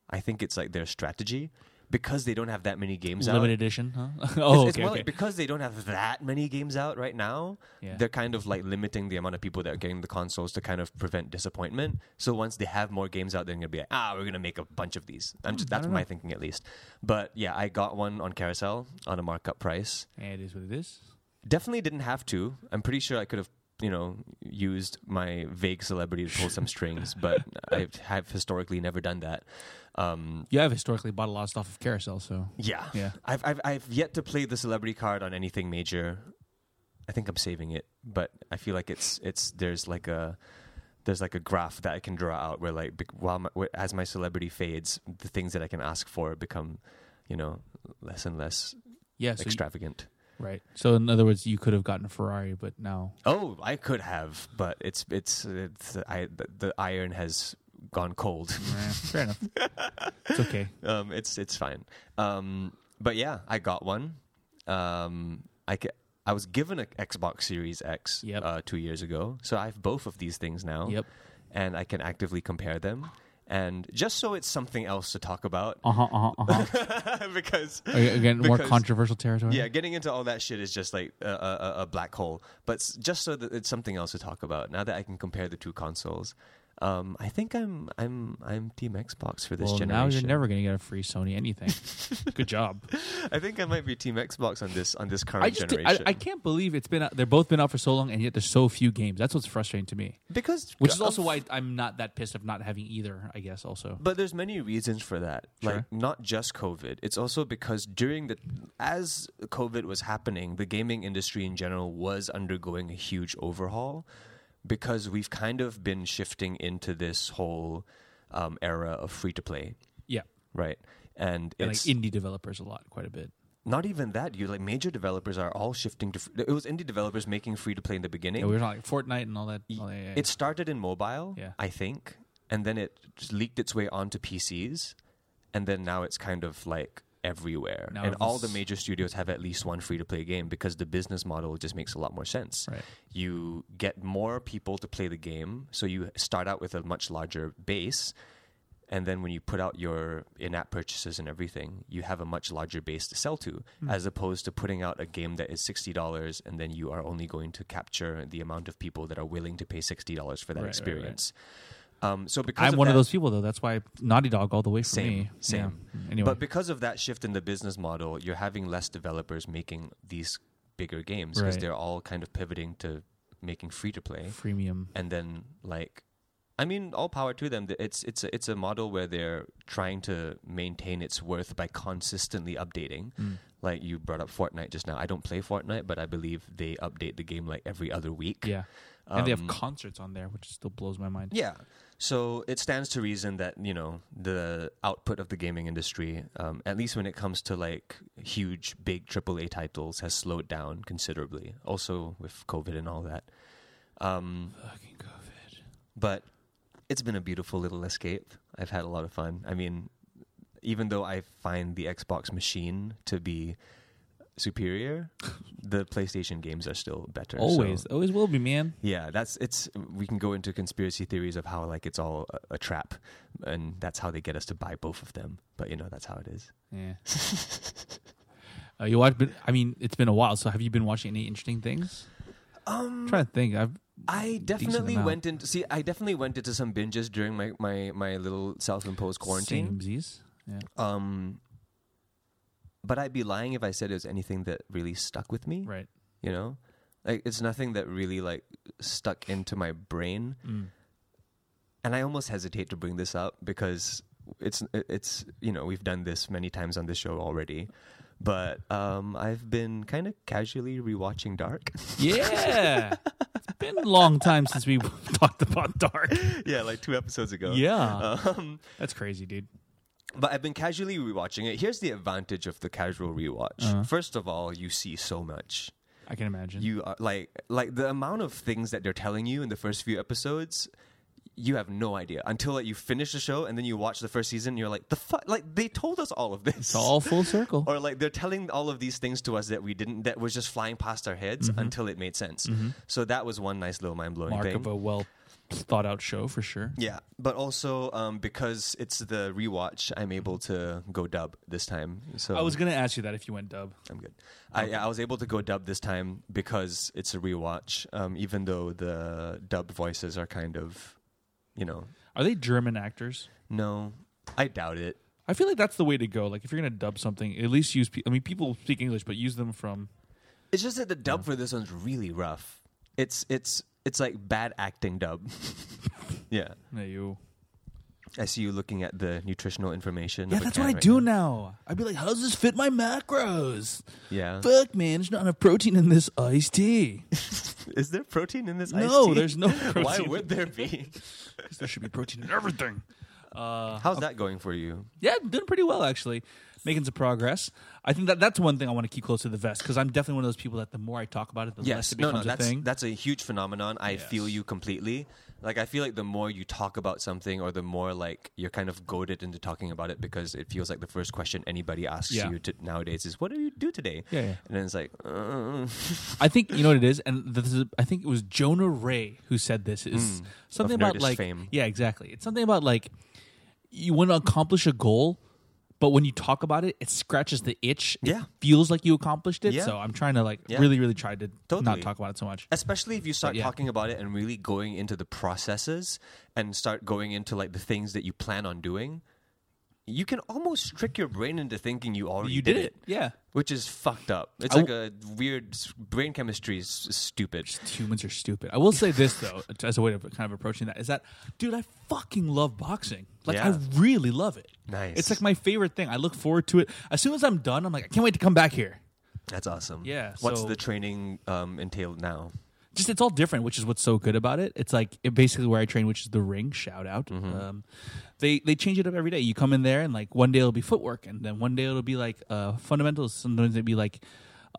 I think it's like their strategy because they don't have that many games out. Limited edition, huh? Oh, it's okay, more okay. like because they don't have that many games out right now. Yeah. They're kind of like limiting the amount of people that are getting the consoles to kind of prevent disappointment. So once they have more games out, they're gonna be like, ah, we're gonna make a bunch of these. I'm just Hmm, that's my know. thinking at least. But yeah, I got one on Carousell on a markup price. And it is what it is. Definitely didn't have to. I'm pretty sure I could have, you know, used my vague celebrity to pull some strings, but I have historically never done that. Um, You have historically bought a lot of stuff of Carousell, so yeah, Yeah. I've, I've I've yet to play the celebrity card on anything major. I think I'm saving it, but I feel like it's it's there's like a there's like a graph that I can draw out where like while my, as my celebrity fades, the things that I can ask for become, you know, less and less yeah, so you- extravagant. Right. So in other words, you could have gotten a Ferrari, but now Oh, I could have, but it's it's it's I the, the iron has gone cold. fair enough. It's okay. um, it's it's fine. Um, but yeah, I got one. Um, I ca- I was given an Xbox Series X Yep. uh, two years ago, so I have both of these things now. Yep. and I can actively compare them. And just so it's something else to talk about, Uh huh. Uh huh. Uh-huh. because Again, more Because- controversial territory. yeah, getting into all that shit is just like a, a, a black hole. But just so that it's something else to talk about, now that I can compare the two consoles, um, I think I'm I'm I'm Team Xbox for this Well, generation. now you're never going to get a free Sony anything. Good job. I think I might be Team Xbox on this on this current I just I, generation. I can't believe it's been out, they're both been out for so long and yet there's so few games. That's what's frustrating to me. because Which is also why I'm not that pissed of not having either. I guess also. But there's many reasons for that. Sure. Like not just COVID. It's also because during the as COVID was happening, the gaming industry in general was undergoing a huge overhaul because we've kind of been shifting into this whole um, era of free to play, Yeah. right? And And like indie developers a lot, quite a bit. not even that. You like major developers are all shifting to. fr- It was indie developers making free to play in the beginning. Yeah, we were talking like Fortnite and all that. All that, yeah, It started in mobile, Yeah. I think, and then it just leaked its way onto PCs, and then now it's kind of like everywhere. And all the major studios have at least one free to play game because the business model just makes a lot more sense. Right. You get more people to play the game, so you start out with a much larger base. And then when you put out your in-app purchases and everything, you have a much larger base to sell to, Hmm. as opposed to putting out a game that is sixty dollars, and then you are only going to capture the amount of people that are willing to pay sixty dollars for that Right, right, right. Um, so because I'm of one of those people though. That's why Naughty Dog all the way for Same, me. same. Yeah. Anyway, But because of that shift in the business model, you're having less developers making these bigger games because Right. they're all kind of pivoting to making free to play, freemium. and then like. I mean, all power to them. It's it's a, it's a model where they're trying to maintain its worth by consistently updating. Mm. Like you brought up Fortnite just now. I don't play Fortnite, but I believe they update the game like every other week. Yeah. And they have Um, concerts on there, which still blows my mind. Yeah. So it stands to reason that, you know, the output of the gaming industry, um, at least when it comes to like huge, big AAA titles, has slowed down considerably. Also with COVID and all that. Um, Fucking COVID. but it's been a beautiful little escape. I've had a lot of fun. I mean, even though I find the Xbox machine to be superior, the PlayStation games are still better. so- Always, always will be, man. yeah, that's it's. We can go into conspiracy theories of how like it's all a, a trap, and that's how they get us to buy both of them. But you know, that's how it is. Yeah. uh, you watch? But I mean, it's been a while. So have you been watching any interesting things? Um, I'm trying to think. I've I definitely went into see. I definitely went into some binges during my my my little self-imposed quarantine. Samesies. Yeah. Um, but I'd be lying if I said it was anything that really stuck with me. Right. You know, like it's nothing that really like stuck into my brain. Mm. and I almost hesitate to bring this up because it's it's you know we've done this many times on this show already, but um, I've been kind of casually rewatching Dark. Yeah. it's been a long time since we talked about Dark. yeah, like two episodes ago. Yeah. Um, That's crazy, dude. But I've been casually rewatching it. Here's the advantage of the casual rewatch. Uh-huh. First of all, you see so much. I can imagine. You are like like the amount of things that they're telling you in the first few episodes. you have no idea until like you finish the show and then you watch the first season. And you're like, the fuck, like they told us all of this. It's all full circle. or like they're telling all of these things to us that we didn't, that was just flying past our heads until it made sense. So that was one nice little mind blowing Mark thing. of a well thought out show for sure. Yeah, but also um, because it's the rewatch, I'm able to go dub this time. So I was gonna ask you that if you went dub. I'm good. I, I was able to go dub this time because it's a rewatch. Um, even though the dubbed voices are kind of, you know, Are they German actors? no, I doubt it. I feel like that's the way to go. Like if you're gonna dub something, at least use. Pe- I mean, people speak English, but use them from. It's just that the dub for this one's really rough. It's it's it's like bad acting dub. yeah, Yeah, you. I see you looking at the nutritional information. Yeah, that's what I right do now. now. I'd be like, "How's this fit my macros?" Yeah, Fuck, man, there's not enough protein in this iced tea. is there protein in this? No, iced tea? No, there's no protein. Why would there be? there should be protein in everything. Uh, How's that going for you? yeah, doing pretty well actually, making some progress. I think that that's one thing I want to keep close to the vest because I'm definitely one of those people that the more I talk about it, the less Yes, it no, becomes no, a that's thing. that's a huge phenomenon. I feel you completely. Like I feel like the more you talk about something, or the more like you're kind of goaded into talking about it, because it feels like the first question anybody asks Yeah. you to, nowadays is, "What do you do today?" Yeah, yeah. and then it's like, uh, I think you know what it is, and this is, I think it was Jonah Ray who said this is something Hmm. of about like fame. yeah, exactly. It's something about like you want to accomplish a goal, but when you talk about it, it scratches the itch. It Yeah. feels like you accomplished it. Yeah. So I'm trying to like Yeah. really, really try to Totally. not talk about it so much. especially if you start yeah. talking about it and really going into the processes and start going into like the things that you plan on doing. You can almost trick your brain into thinking you already You did it, yeah. which is fucked up. It's I like a weird s- brain chemistry is s- stupid. Humans are stupid. I will say this though, as a way of kind of approaching that, is that, dude, I fucking love boxing. Like Yeah. I really love it. Nice. It's like my favorite thing. I look forward to it. As soon as I'm done, I'm like, I can't wait to come back here. That's awesome. Yeah, What's so- the training um, entailed now? Just it's all different, which is what's so good about it. It's like it basically where I train, which is the ring. Shout out. Mm-hmm. Um, they they change it up every day. You come in there and like one day it'll be footwork, and then one day it'll be like uh, fundamentals. Sometimes it'll be like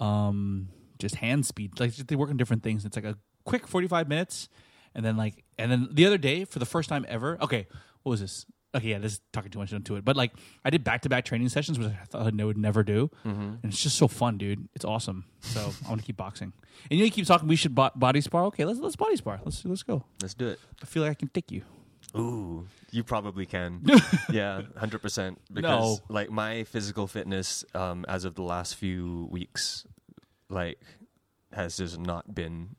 um, just hand speed. Like they work on different things. It's like a quick forty five minutes, and then like and then the other day for the first time ever. Okay, what was this? Okay, yeah, this is talking too much into it, but like I did back to back training sessions, which I thought I would never do, and it's just so fun, dude. It's awesome. So I want to keep boxing. And you know, you keep talking. We should bo- body spar. Okay, let's let's body spar. Let's let's go. Let's do it. I feel like I can take you. Ooh, you probably can. yeah, hundred percent. Because No. like my physical fitness, um, as of the last few weeks, like has just not been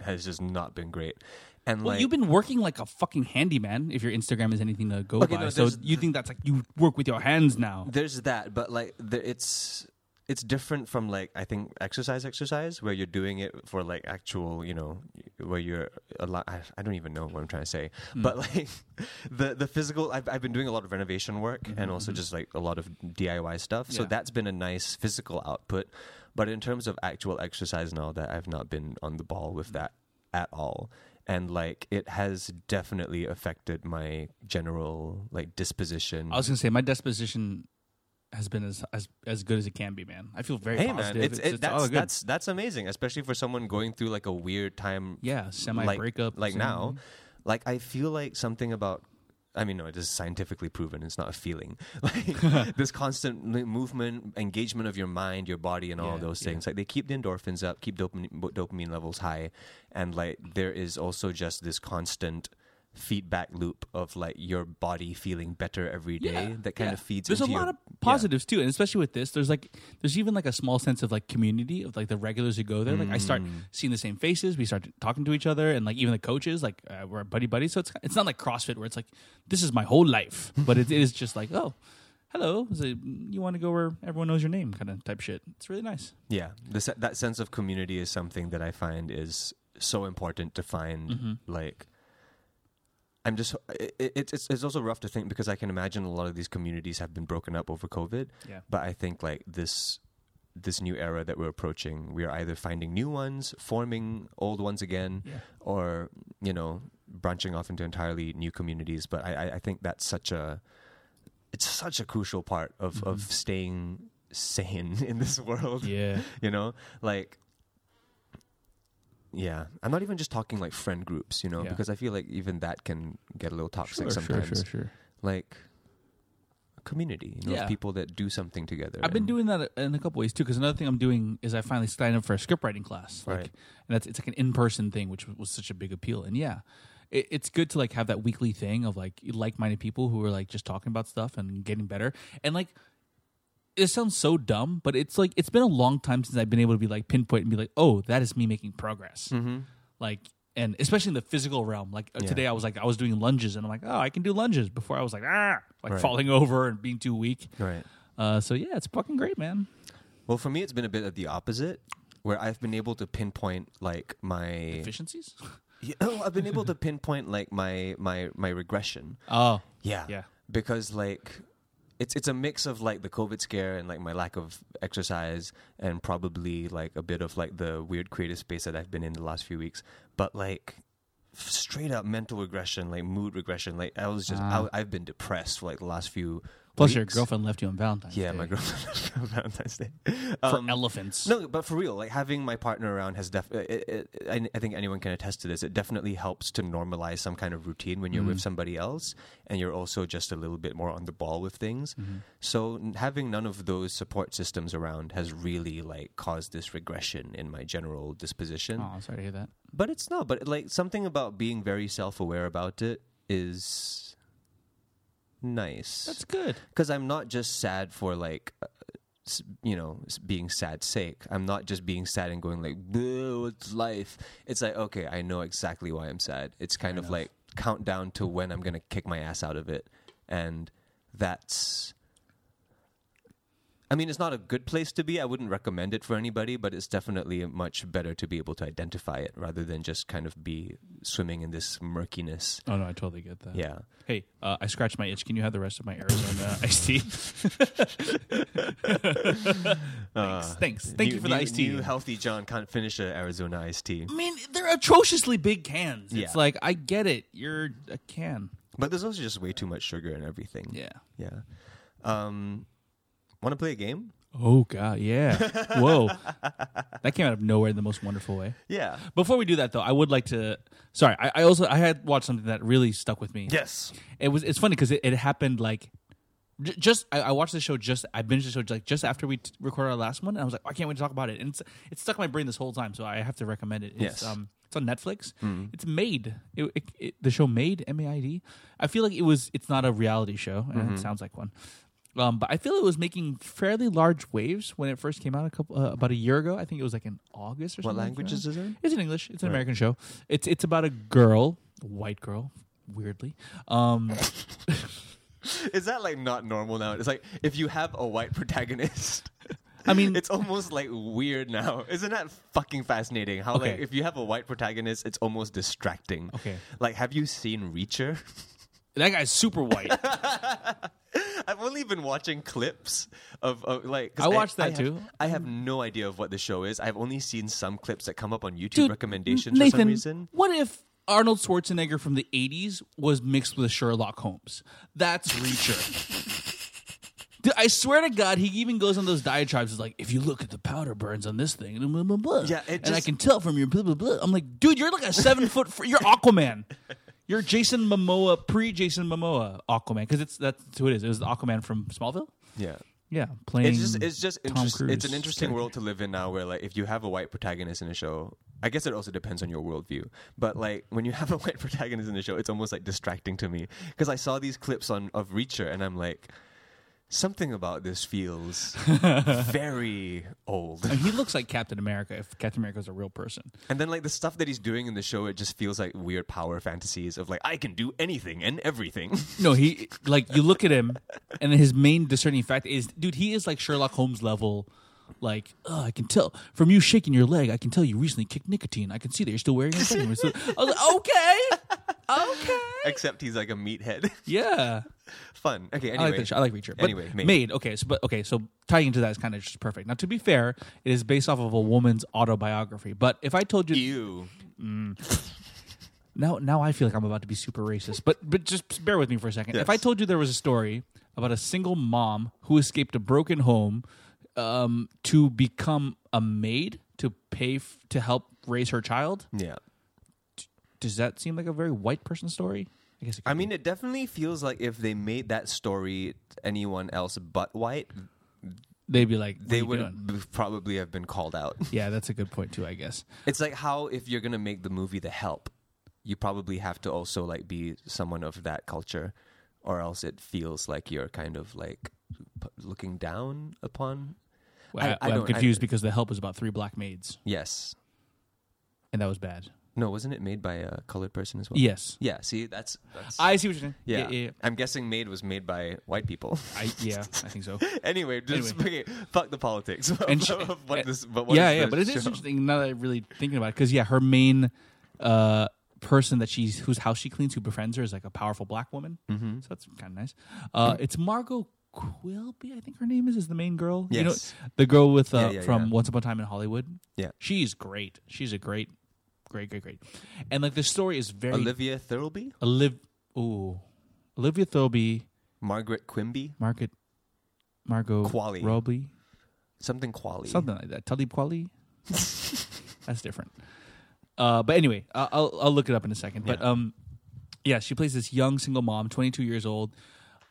has just not been great. And Well, like you've been working like a fucking handyman. If your Instagram is anything to go Okay, by, no, so you think that's like you work with your hands now? there's that, but like the, it's it's different from like I think exercise exercise where you're doing it for like actual you know where you're a lot I, I don't even know what I'm trying to say. Hmm. But like the the physical I've, I've been doing a lot of renovation work mm-hmm, and also mm-hmm. just like a lot of DIY stuff. So that's been a nice physical output. But in terms of actual exercise now that I've not been on the ball with mm. that at all and like it has definitely affected my general like disposition I was gonna say my disposition has been as as, as good as it can be, man. I feel very hey positive. man, it's, it's, it, it's that's that's that's amazing, especially for someone going through like a weird time. yeah, semi like, breakup. like now. Like I feel like something about. I mean, no, it is scientifically proven. It's not a feeling. Like this constant movement, engagement of your mind, your body, and all Yeah, those yeah. things. Like they keep the endorphins up, keep dopamine, dopamine levels high, and like there is also just this constant feedback loop of like your body feeling better every day Yeah, that kind yeah. of feeds There's a lot your- of yeah. positives too, and especially with this, there's like there's even like a small sense of like community of like the regulars who go there. Like I start Mm. seeing the same faces, we start talking to each other, and like even the coaches, like uh, we're buddy buddies. So it's it's not like CrossFit where it's like this is my whole life, but it is just like oh. Hello, you want to go where everyone knows your name, kind of type shit. It's really nice. Yeah, the, that sense of community is something that I find is so important to find. Mm-hmm. Like, I'm just it, it, it's it's also rough to think because I can imagine a lot of these communities have been broken up over COVID. Yeah. But I think like this this new era that we're approaching, we are either finding new ones, forming old ones again, Yeah. or you know branching off into entirely new communities. But I, I, I think that's such a it's such a crucial part of of mm-hmm. staying sane in this world Yeah. you know like yeah, I'm not even just talking like friend groups, you know, Yeah. because I feel like even that can get a little toxic Sure, sure, sometimes. sure, sure. Like a community, you know, Yeah. people that do something together. I've been doing that in a couple ways too. Because another thing I'm doing is I finally signed up for a script writing class. Like, Right. and that's it's like an in person thing, which was such a big appeal. And yeah, it's good to like have that weekly thing of like like minded people who are like just talking about stuff and getting better. And like, it sounds so dumb, but it's like it's been a long time since I've been able to be like pinpoint and be like, oh, that is me making progress. Mm-hmm. Like. And especially in the physical realm, like uh, Yeah. today, I was like, I was doing lunges, and I'm like, oh, I can do lunges. Before I was like, ah, like Right. falling over and being too weak. right. Uh, so yeah, it's fucking great, man. Well, for me, it's been a bit of the opposite, where I've been able to pinpoint like my. Efficiencies? Yeah, no, I've been able to pinpoint like my my my regression. Oh, Yeah. Yeah. Because like it's it's a mix of like the COVID scare and like my lack of exercise and probably like a bit of like the weird creative space that I've been in the last few weeks. But like straight up mental regression, like mood regression. Like I was just Ah. I, I've been depressed for like the last few. Plus your girlfriend left you on Valentine's Day. Yeah, Day my girlfriend left me on Valentine's Day. for Um, elephants. no, but for real, like having my partner around has def. It, it, I, I think anyone can attest to this. It definitely helps to normalize some kind of routine when you're with somebody else, and you're also just a little bit more on the ball with things. So having none of those support systems around has really like caused this regression in my general disposition. Oh, I'm sorry to hear that. But it's not. But like something about being very self-aware about it is nice That's good. because I'm not just sad for like, uh, s- you know, s- being sad sake. I'm not just being sad and going like, "Boo, it's life." It's like, okay, I know exactly why I'm sad. It's kind of enough. like countdown to when I'm gonna kick my ass out of it, and that's. I mean, it's not a good place to be. I wouldn't recommend it for anybody, but it's definitely much better to be able to identify it rather than just kind of be swimming in this murkiness. Oh no, I totally get that. Yeah. Hey, uh, I scratched my itch. Can you have the rest of my Arizona iced tea? thanks, thanks. Thank New- you for the new- iced tea. New healthy John can't finish an Arizona iced tea. I mean, they're atrociously big cans. Yeah. It's like I get it. You're a can. But there's also just way too much sugar and everything. Yeah. Yeah. Um, want to play a game? Oh god, yeah. Whoa, that came out of nowhere in the most wonderful way. Yeah. Before we do that, though, I would like to. Sorry, I, I also I had watched something that really stuck with me. Yes. It was it's funny because it, it happened like j- just I, I watched the show just I binged the show like just after we t- recorded our last one and I was like I can't wait to talk about it and it's it's stuck in my brain this whole time so I have to recommend it. It's, Yes. um it's on Netflix. It's Maid. It, it, it, the show Maid M A I D. I feel like it was it's not a reality show and it sounds like one. Um, but I feel it was making fairly large waves when it first came out a couple uh, about a year ago. I think it was like in August or What something. like languages is it? It's in English. It's an Right. American show. It's it's about a girl, a white girl, weirdly. Um, Is that like not normal now? It's like if you have a white protagonist. I mean, It's almost like weird now. Isn't that fucking fascinating? How like if you have a white protagonist, it's almost distracting. Okay. Like have you seen Reacher? That guy's super white. I've only been watching clips of, of like I watched that have- too. I have no idea of what the show is. I've only seen some clips that come up on YouTube Dude, recommendations Nathan, for some reason. What if Arnold Schwarzenegger from the '80s was mixed with Sherlock Holmes? That's Reacher. Dude, I swear to God, he even goes on those diatribes. It's like, if you look at the powder burns on this thing, and blah, blah, blah, Yeah, it and I can tell from your blah blah blah. I'm like, dude, you're like a seven foot. Fr- you're Aquaman. You're Jason Momoa, pre Jason Momoa Aquaman, because it's that's who it is. It was the Aquaman from Smallville. Yeah. Yeah, playing. It's just it's just Tom interest, it's an interesting world to live in now where like if you have a white protagonist in a show I guess it also depends on your worldview. But like when you have a white protagonist in the show, it's almost like distracting to me because I saw these clips on of Reacher and I'm like, something about this feels very old. And he looks like Captain America if Captain America was a real person. And then like the stuff that he's doing in the show, it just feels like weird power fantasies of like I can do anything and everything. No, he like you look at him, and his main discerning fact is, dude, he is like Sherlock Holmes level. Like, oh, I can tell from you shaking your leg. I can tell you recently kicked nicotine. I can see that you're still wearing it. I was like, okay, okay, Except he's like a meathead. yeah. Fun. Okay. I Anyway, like that. Show. I like Reacher. But Anyway, Maid. Maid. Okay, so but okay, so tying into that is kind of just perfect. Now, to be fair, it is based off of a woman's autobiography. But if I told you Ew. now now I feel like I'm about to be super racist. But but just bear with me for a second. If I told you there was a story about a single mom who escaped a broken home um, to become a maid to pay f- to help raise her child. Yeah. Does that seem like a very white person story? I guess. It could I be. mean, it definitely feels like if they made that story anyone else but white, they'd be like, they would doing? probably have been called out. Yeah, that's a good point too. I guess. It's like how if you're gonna make the movie The Help, you probably have to also like be someone of that culture, or else it feels like you're kind of like looking down upon. Well, I- I, I am don't- I- confused because the help was about three black maids, Yes. and that was bad. No, wasn't it Maid by a colored person as well? Yes, Yeah. See, that's. that's I see what you're saying. yeah. yeah, yeah. I'm guessing made was made by white people. I yeah, I think so. anyway, just Anyway. okay, fuck the politics. And she- what this, but what yeah, yeah, but it is interesting now that I'm really thinking about it because yeah, her main uh, person that she's whose house she cleans, who befriends her, is like a powerful black woman. Mm-hmm. So that's kind of nice. Uh, it's Margot Quilby, I think her name is, is the main girl. You know, Yes. the girl with uh, Yeah, yeah, from yeah. Once Upon a Time in Hollywood. Yeah. she's great. She's a great, great, great, great. And like the story is very Olivia Thirlby, Oliv- Ooh, Olivia Thirlby, Margaret Quimby, Margaret, Margot Qualley. Robbie. something Quali. something like that. Talib Kweli. That's different. Uh, but anyway, I'll I'll look it up in a second. But Yeah. um, yeah, she plays this young single mom, 22 years old.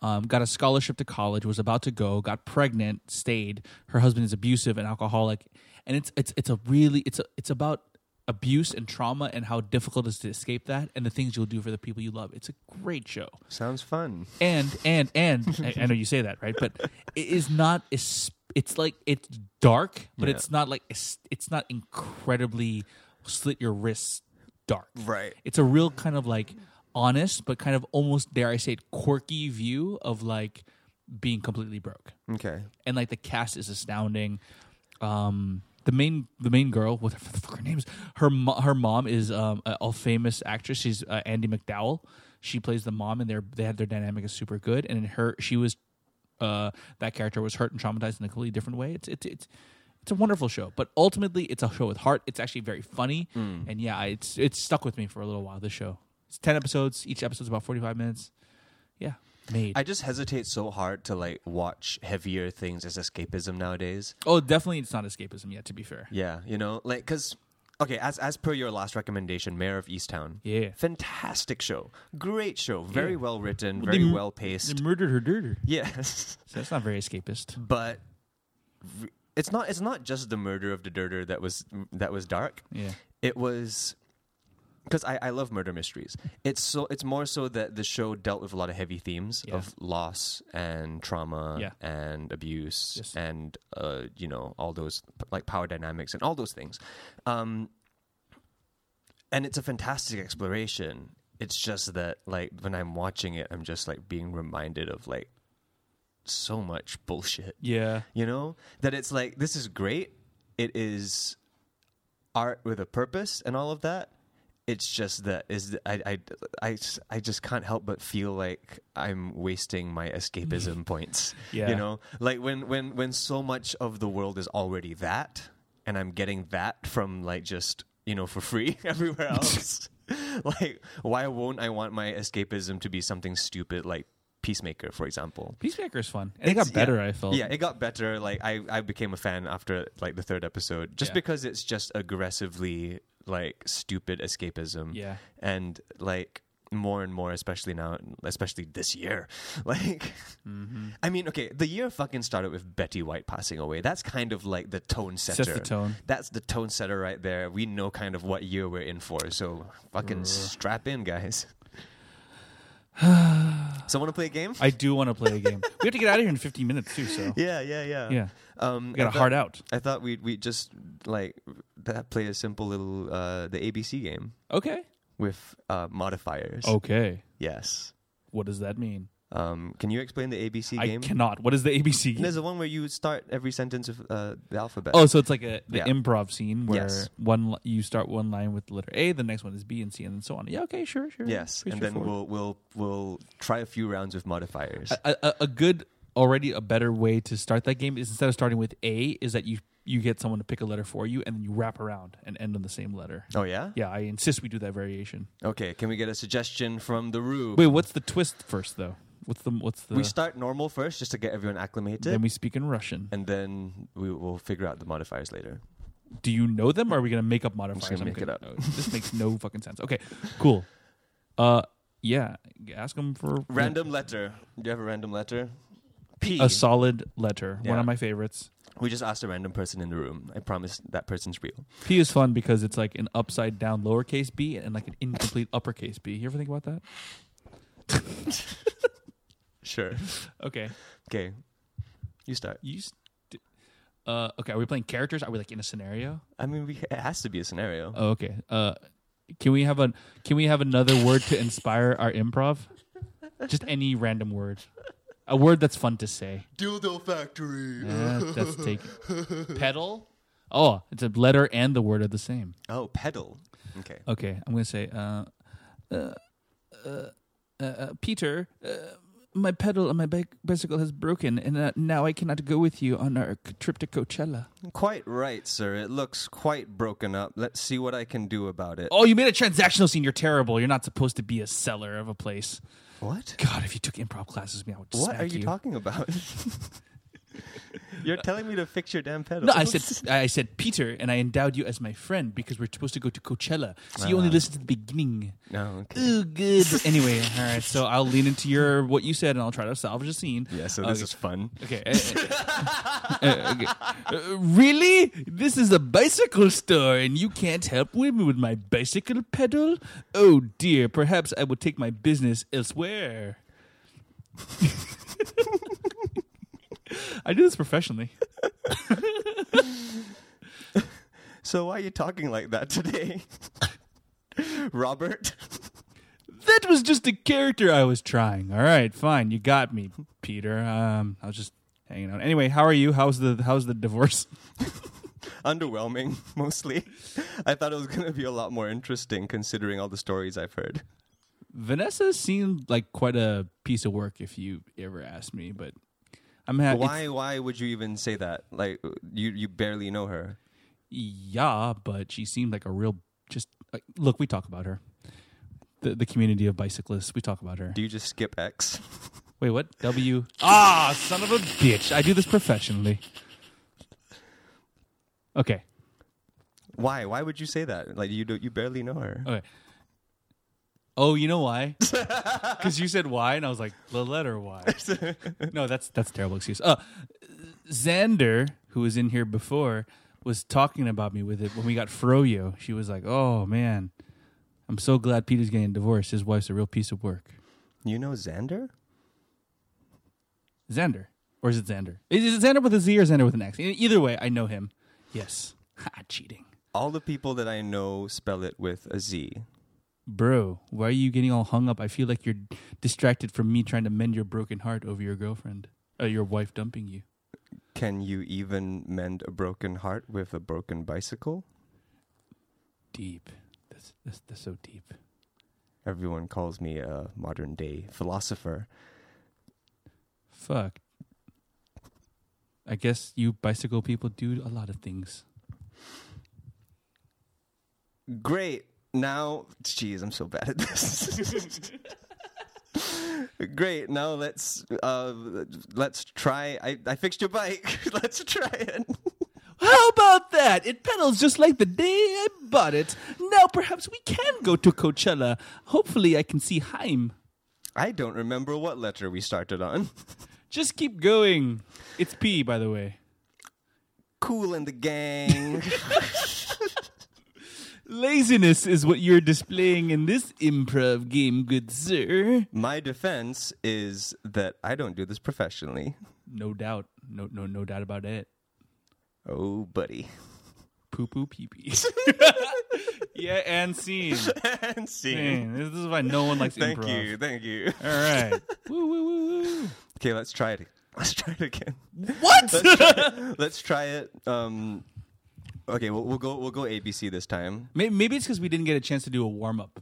Um, got a scholarship to college, was about to go, got pregnant, stayed. Her husband is abusive and alcoholic, and it's it's it's a really it's a it's about abuse and trauma and how difficult it is to escape that and the things you'll do for the people you love. It's a great show Sounds fun. and and and I, I know you say that right but it is not it's, it's like it's dark but Yeah. it's not like it's, it's not incredibly slit your wrists dark Right. it's a real kind of like honest but kind of almost dare i say it quirky view of like being completely broke Okay. and like the cast is astounding. Um, the main the main girl, what the fuck her name is? Her mo- her mom is um, a, a famous actress. She's uh, Andie MacDowell. She plays the mom, and their they had their dynamic is super good. And in her, she was uh, that character was hurt and traumatized in a completely different way. It's it's it's. It's a wonderful show, but ultimately, it's a show with heart. It's actually very funny, and yeah, it's it's stuck with me for a little while. This show, it's ten episodes. Each episode's about forty five minutes. Yeah, Maid. I just hesitate so hard to like watch heavier things as escapism nowadays. oh, definitely, it's not escapism yet. To be fair, Yeah, you know, like because okay, as as per your last recommendation, Mare of Easttown. Yeah. fantastic show, great show, very Yeah. well written, Well, very they- well paced. They murdered her dirter. Yes, So that's not very escapist. but r- it's not. It's not just the murder of the dirter that was that was dark. Yeah. It was because I, I love murder mysteries. It's so it's more so that the show dealt with a lot of heavy themes Yeah. of loss and trauma Yeah. and abuse Yes. and uh, you know all those like power dynamics and all those things. Um, and it's a fantastic exploration. It's just that like when I'm watching it, I'm just like being reminded of like so much bullshit Yeah. you know that it's like this is great it is art with a purpose and all of that it's just that is I I I just can't help but feel like i'm wasting my escapism points Yeah. you know like when when when so much of the world is already that and i'm getting that from like just you know for free everywhere else like why won't i want my escapism to be something stupid like peacemaker for example Peacemaker is fun. It it's- got better, yeah. I felt. Yeah, it got better. Like I, I became a fan after like the third episode, just Yeah. because it's just aggressively like stupid escapism. Yeah. and like more and more, especially now, especially this year. Like, Mm-hmm. I mean, okay, the year fucking started with Betty White passing away. That's kind of like the tone setter. Sets the tone. That's the tone setter right there. We know kind of what year we're in for. So fucking strap in, guys. so want to play a game? I do want to play a game. we have to get out of here in 15 minutes, too, so. yeah, yeah, yeah. Yeah. Um, We got I a thought- hard out. I thought we'd we just like that play a simple little uh, the ABC game Okay. with uh, modifiers. Okay. yes. What does that mean? Um, can you explain the ABC game? I game? cannot. What is the ABC game? There's the one where you start every sentence with uh, the alphabet. Oh, so it's like a the Yeah. improv scene where Yes. one li- you start one line with the letter A, the next one is B and C, and so on. Yeah, okay, sure, sure. yes, Pretty and then straightforward. we'll we'll we'll try a few rounds with modifiers. a, a, a good already a better way to start that game is instead of starting with A, is that you you get someone to pick a letter for you, and then you wrap around and end on the same letter. oh yeah. Yeah, I insist we do that variation. Okay. Can we get a suggestion from the room? Wait, what's the twist first though? What's the what's the we start normal first, just to get everyone acclimated, then we speak in Russian. and then we will figure out the modifiers later. Do you know them, or are we gonna make up modifiers? gonna make it up. no, this makes no fucking sense. Okay, cool. Uh, yeah, ask them for Random letter. Do you have a random letter? P. a solid letter. One Yeah. of my favorites. we just asked a random person in the room. I promise that person's real. P is fun because it's like an upside down lowercase b and like an incomplete uppercase b. You ever think about that? Sure. Okay, Okay. You start. you. St- uh, okay, are we playing characters? Are we like in a scenario? I mean, we, it has to be a scenario. Oh, okay. Uh, can we have a Can we have another word to inspire our improv? Just any random word, a word that's fun to say. Dildo factory. Yeah, that's taken. Pedal. Oh, it's a letter and the word are the same. Oh, pedal. Okay. Okay, I'm gonna say, uh, uh, uh, uh, Peter, uh, my pedal on my bicycle has broken, and uh, now I cannot go with you on our trip to Coachella. Quite right, sir. It looks quite broken up. Let's see what I can do about it. Oh, you made a transactional scene. You're terrible. You're not supposed to be a seller of a place. What? God, if you took improv classes with me, I would. What are you, talking about? You're telling me to fix your damn pedal. No, I said I said Peter, and I endowed you as my friend because we're supposed to go to Coachella. So you only listen to the beginning. No, okay. Ooh, good. anyway, all right. So I'll lean into your what you said, and I'll try to salvage a scene. Yeah, so this Okay. is fun. Okay. uh, uh, okay. Uh, really? This is a bicycle store, and you can't help me with my bicycle pedal? Oh dear. Perhaps I will take my business elsewhere. I do this professionally. So why are you talking like that today? Robert? That was just a character I was trying. All right, fine. You got me, Peter. Um, I was just hanging out. Anyway, how are you? How's the how's the divorce? Underwhelming, mostly. I thought it was going to be a lot more interesting considering all the stories I've heard. Vanessa seemed like quite a piece of work if you ever asked me, but I'm happy. Why why would you even say that? Like you you barely know her. Yeah, but she seemed like a real just like, look. We talk about her, the the community of bicyclists. We talk about her. Do you just skip X? Wait, what? W? Ah, son of a bitch! I do this professionally. Okay, Why? Why would you say that? Like you do, you barely know her. okay. Oh, you know why? Because you said why, and I was like, the letter Y. no, that's that's a terrible excuse. Uh, Xander, who was in here before, was talking about me with it when we got Froyo. She was like, "Oh man, I'm so glad Peter's getting divorced. His wife's a real piece of work." You know Xander? Xander, or is it Xander? Is it Zander with a Z or Xander with an X? Either way, I know him. Yes, ha, cheating, All the people that I know spell it with a Z. bro. Why are you getting all hung up? I feel like you're distracted from me trying to mend your broken heart over your girlfriend, uh, your wife dumping you. Can you even mend a broken heart with a broken bicycle? Deep. That's that's, that's so deep. Everyone calls me a modern day philosopher. Fuck. I guess you bicycle people do a lot of things. Great. Now, jeez, I'm so bad at this. Great. Now let's uh let's try. I I fixed your bike. let's try it. How about that? It pedals just like the day I bought it. Now perhaps we can go to Coachella. Hopefully I can see Haim. I don't remember what letter we started on. Just keep going. It's P, by the way. Cool in the gang. Laziness is what you're displaying in this improv game, good sir. My defense is that I don't do this professionally. No doubt. No no no doubt about it. Oh, buddy. Poo poo pee pee. yeah, and scene. and see. Man, this is why no one likes Thank improv. Thank you. Thank you. All right. woo woo woo woo. Okay, let's try it. Let's try it again. What? Let's try it. Um, okay, we'll, we'll go. We'll go ABC this time. Maybe, maybe it's because we didn't get a chance to do a warm up.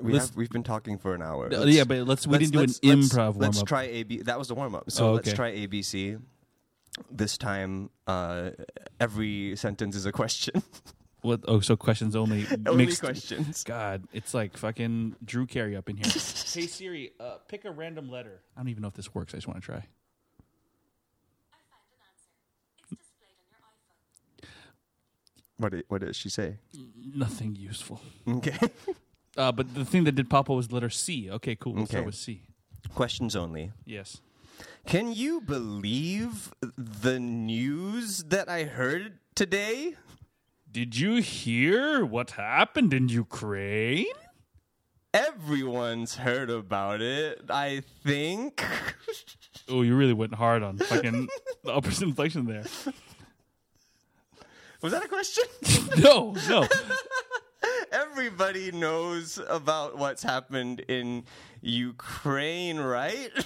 We Let's- have, we've been talking for an hour. Uh, Let's- yeah, but let's we let's- didn't do let's- an let's- improv warm Let's try AB. That was the warm up. So Oh, let's okay. try ABC. This time, uh, every sentence is a question. What? Oh, so questions only. Only mixed- questions. God, it's like fucking Drew Carey up in here. hey Siri, uh, pick a random letter. I don't even know if this works. I just want to try. I found an answer. It's displayed on your iPhone. What did, what did she say? Nothing useful. Okay. Uh, but the thing that did pop up was letter C. Okay, cool. We'll start with C. Questions only. Yes. Can you believe the news that I heard today? Did you hear what happened in Ukraine? Everyone's heard about it, I think. Oh, you really went hard on fucking the upper inflection there. Was that a question? No, no. Everybody knows about what's happened in Ukraine, right?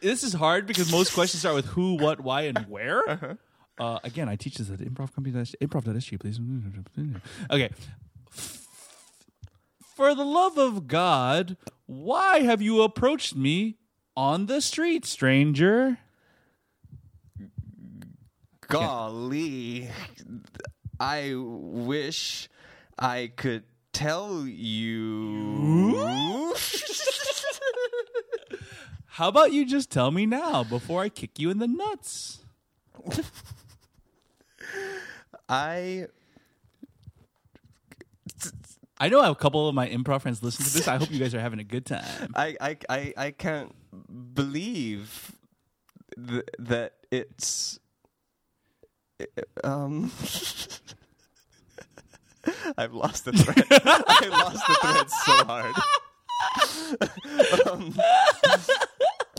this is hard because most questions start with who, what, why, and where. uh again, I teach this at improv company. Improv.sg, please. Okay. For the love of God, why have you approached me on the street, stranger? Golly. I wish I could tell you. How about you just tell me now before I kick you in the nuts? I I know a couple of my improv friends listen to this. I hope you guys are having a good time. I I I, I can't believe th- that it's um I've lost the thread. I lost the thread so hard.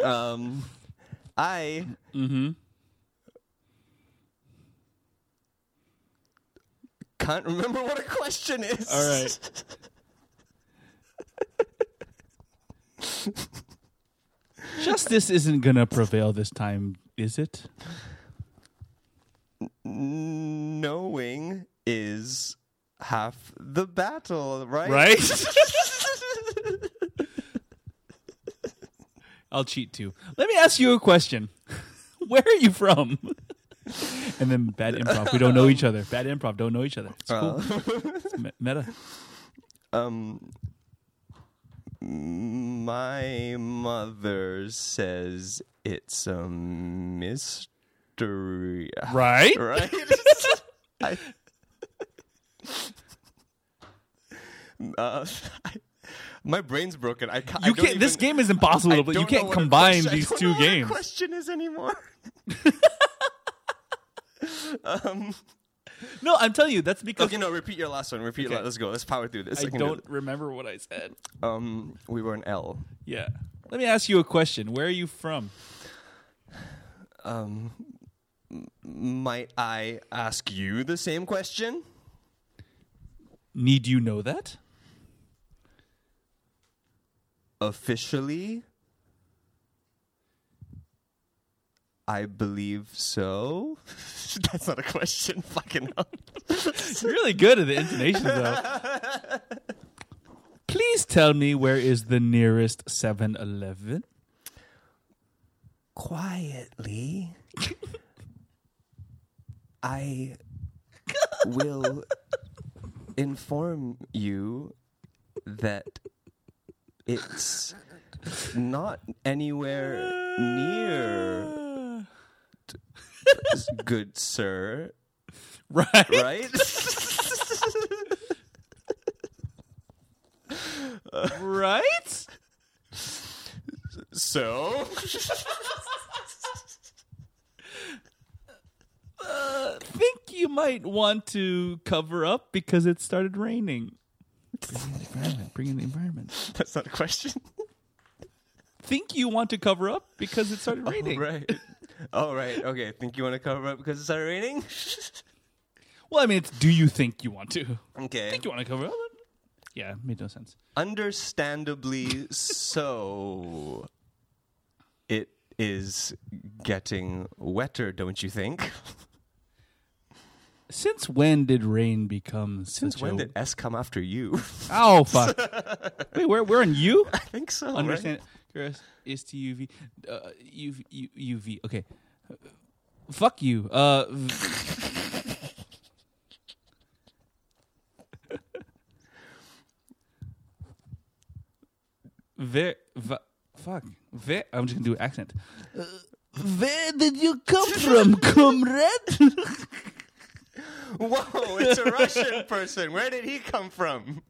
um, um, I can't remember what a question is. All right. Justice isn't going to prevail this time, is it? Knowing is half the battle, right? Right? I'll cheat too. Let me ask you a question. Where are you from? and then bad improv. We don't know each other. Bad improv. Don't know each other. It's cool. It's me- meta. Um, my mother says it's a mystery. Right? Right? I, uh, I, my brain's broken. I, ca- I You don't can't. This game is impossible. I. You can't combine question- I these two know what a games. question is anymore. um, No, I'm telling you, that's because okay, no, repeat your last one. Repeat. Okay. la- Let's go. Let's power through this. I do don't remember what I said. Um, we were an L. Yeah. Let me ask you a question. Where are you from? Um, might I ask you the same question? Need you know that? Officially, I believe so. That's not a question. Fucking really good at the intonation, though. Please tell me where is the nearest 7-Eleven? Quietly, I will inform you that it's not anywhere near, good sir. Right? Right? right? so, Think you might want to cover up because it started raining. Bring in the environment. Bring in the environment. that's not a question. Think you want to cover up because it started raining. right. Oh, right. Okay. Think you want to cover up because it started raining? Well, I mean, it's do you think you want to? Okay. Think you want to cover up? Yeah, made no sense. Understandably so. It is getting wetter, don't you think? Since when did rain become Since such when a... did S come after you? Oh fuck! Wait, we're we're on you. I think so. right? Understand? Curious is to UV. Uh, UV, UV. Okay. Uh, fuck you. Uh. v- Ver, va, fuck. Ver, I'm just gonna do an accent. Uh, Where did you come from, comrade? Whoa, it's a Russian person. Where did he come from?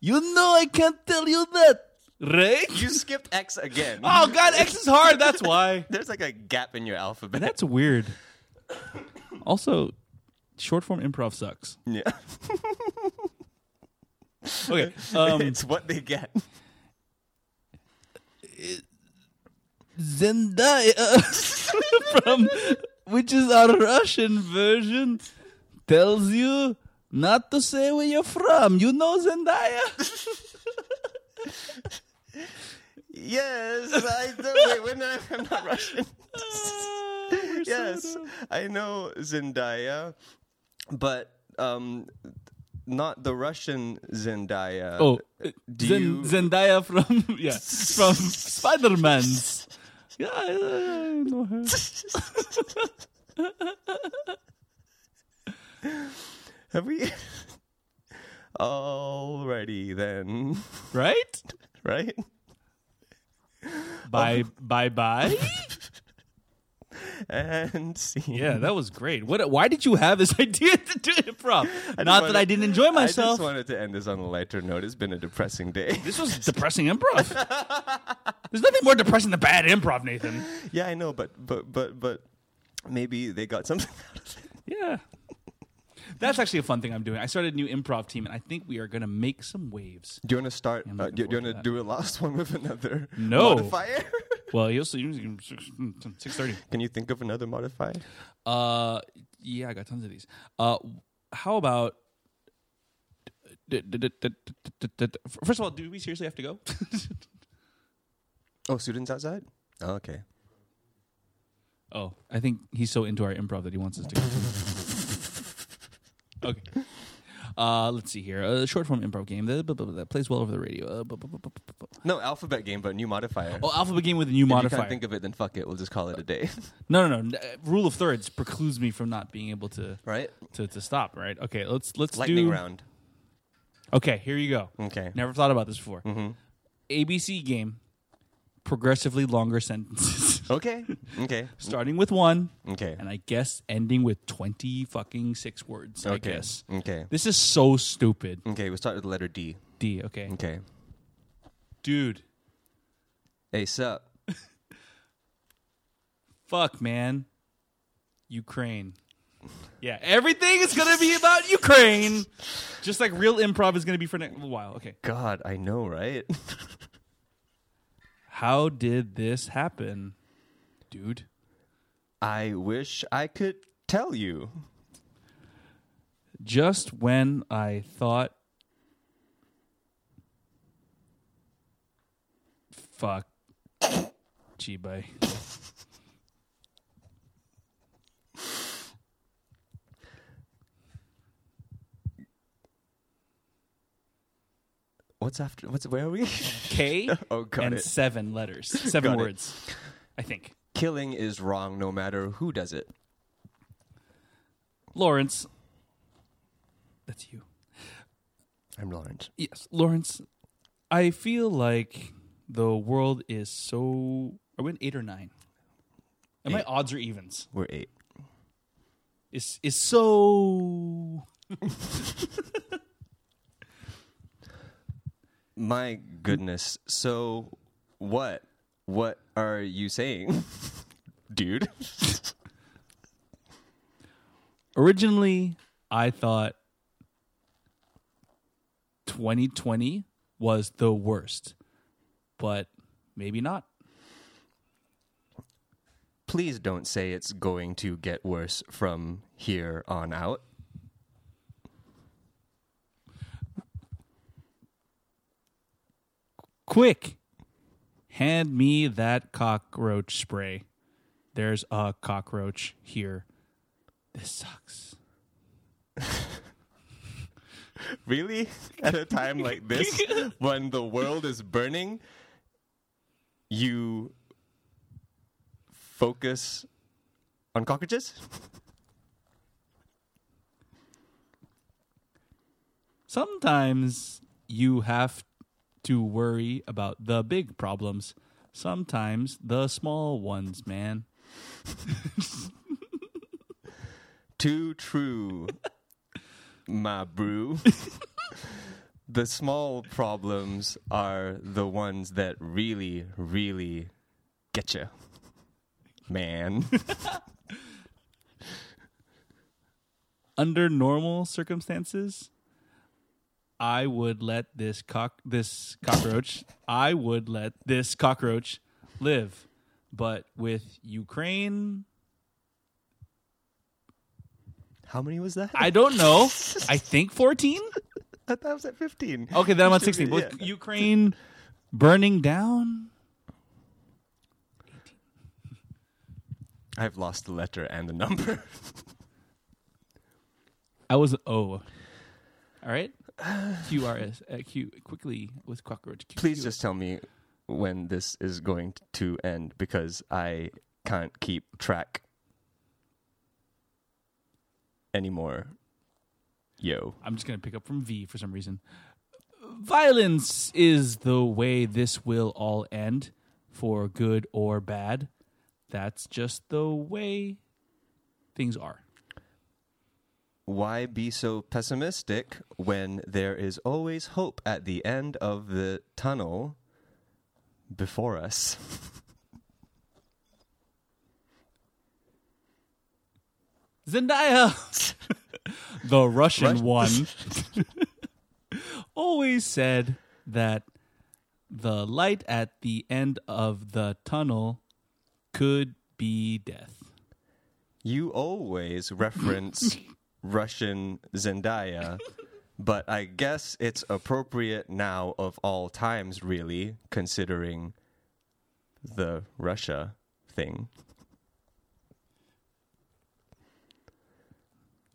you know I can't tell you that, right? You skipped X again. Oh God, X is hard. That's why. There's like a gap in your alphabet. That's weird. Also, short form improv sucks. yeah. Okay. Um, it's what they get. Zendaya from which is our Russian version tells you not to say where you're from. You know Zendaya? Yes, I do. Wait, when I, I'm not Russian. yes, I know Zendaya, but um, not the Russian Zendaya. Oh, Zen- you? Zendaya from yeah from Spider Man's. I. Have we? Alrighty then, Right? right? Bye um, bye bye. And see. Yeah, that was great. What? Why did you have this idea to do improv? Not wanted- that I didn't enjoy myself. I just wanted to end this on a lighter note. It's been a depressing day. This was depressing improv. There's nothing more depressing than bad improv, Nathan. yeah, I know, but but but but maybe they got something out of it. Yeah. That's actually a fun thing I'm doing. I started a new improv team, and I think we are going to make some waves. Do you want to start? Uh, do, you want to do a last one with another No. modifier? Well, you'll see. Six thirty. Can you think of another modifier? Uh, yeah, I got tons of these. Uh, how about? First of all, do we seriously have to go? Oh, students outside. Oh, okay. oh, I think he's so into our improv that he wants us to. Okay. Uh, let's see here. A short form improv game that, that plays well over the radio. Uh, bu- bu- bu- bu- bu- No alphabet game, but new modifier. Oh, alphabet game with a new if you modifier. can't think of it, then fuck it. We'll just call it a day. no, no, no. Uh, Rule of thirds precludes me from not being able to right? to, to stop. Right? Okay. Let's let's Lightning do. round. Okay, here you go. Okay. Never thought about this before. Mm-hmm. ABC game, progressively longer sentences, Okay. Okay. starting with one, Okay. and I guess ending with twenty fucking six words. I Okay. guess Okay. this is so stupid. Okay. We'll start with the letter D. D. Okay, Okay. dude. Hey, sup? Fuck, man. Ukraine. Yeah, everything is gonna be about Ukraine. Just like real improv is gonna be for a while. Okay. God, I know, right? How did this happen, dude? I wish I could tell you. Just when I thought. Fuck. Chibai. What's after? What's where are we? K Oh, got and it. seven letters. Seven Got it. words. I think. Killing is wrong, no matter who does it. Lawrence. That's you. I'm Lawrence. Yes, Lawrence. I feel like the world is so. Are we in eight or nine? Am I Eight. odds or evens? We're eight. Is is so. My goodness. So, what? What are you saying, dude? Originally, I thought 2020 was the worst, but maybe not. Please don't say it's going to get worse from here on out. Quick, hand me that cockroach spray. There's a cockroach here. This sucks. Really? At a time like this, when the world is burning, you focus on cockroaches? Sometimes you have to worry about the big problems Sometimes the small ones, man. Too true, my brew. the small problems are the ones that really, really get you, man. Under normal circumstances, I would let this cock this cockroach I would let this cockroach live. But with Ukraine, How many was that? I don't know. I think 14? I thought I was at 15. Okay, then I'm at 16. be- With. Ukraine burning down, I've lost the letter and the number. I was O. All right? QRS. Uh, quickly with cockroach. Q, Please Q. just tell me when this is going to end because I can't keep track anymore. Yo. I'm just going to pick up from V for some reason. Violence is the way this will all end, for good or bad. That's just the way things are. Why be so pessimistic when there is always hope at the end of the tunnel before us? Zendaya, the Russian Rus- one, always said that the light at the end of the tunnel could be death. You always reference Russian Zendaya, but I guess it's appropriate now of all times, really, considering the Russia thing.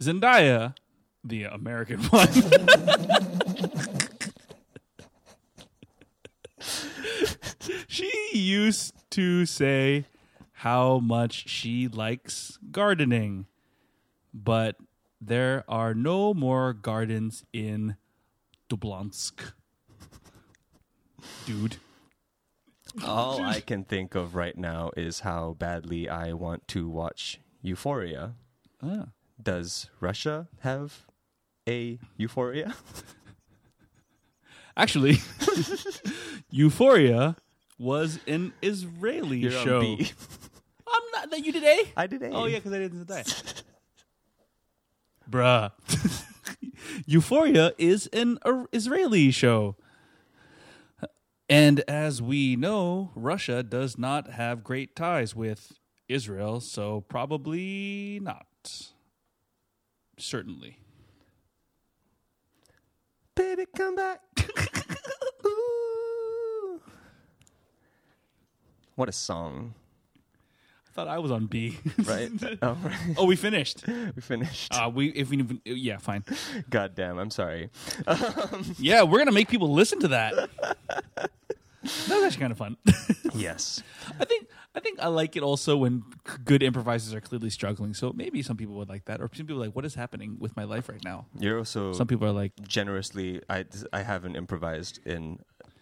Zendaya, the American one. she used to say how much she likes gardening, but there are no more gardens in Dublansk. Dude. All I can think of right now is how badly I want to watch Euphoria. Ah. Does Russia have a Euphoria? Actually, Euphoria was an Israeli You're show. I'm not that you did A. I did A. Oh yeah, because I didn't die. Bruh. Euphoria is an uh, Israeli show. And as we know, Russia does not have great ties with Israel, so probably not. Certainly. Baby, come back. Ooh. What a song, I thought I was on B. right? oh, right. oh, we finished. We finished. Uh, we if we yeah, fine. God damn, I'm sorry. Yeah, we're gonna make people listen to that. That was actually kind of fun. Yes. I think I think I like it also when c- good improvisers are clearly struggling. So maybe some people would like that, or some people are like, "What is happening with my life right now?" You're also Some people are like, generously, I, I haven't improvised in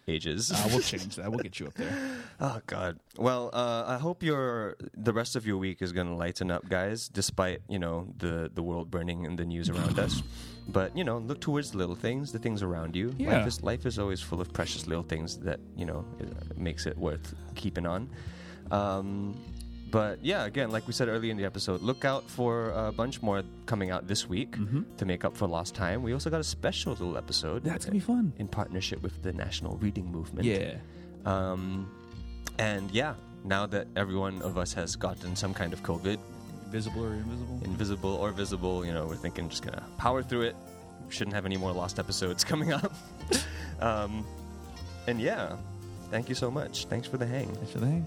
ages. uh, "We'll change that. We'll get you up there." Oh God. Well, uh, I hope your the rest of your week is going to lighten up, guys. Despite you know the the world burning and the news around us, but you know look towards the little things, the things around you. Yeah. Life is life is always full of precious little things that you know makes it worth keeping on. Um, but yeah, again, like we said earlier in the episode, look out for a bunch more coming out this week Mm-hmm. to make up for lost time. We also got a special little episode. That's gonna be fun. in partnership with the National Reading Movement. Yeah. Um, and yeah, now that every one of us has gotten some kind of COVID, Visible or invisible? invisible or visible, you know, we're thinking just gonna power through it. Shouldn't have any more lost episodes coming up. um, and yeah, thank you so much. Thanks for the hang. Thanks for the hang.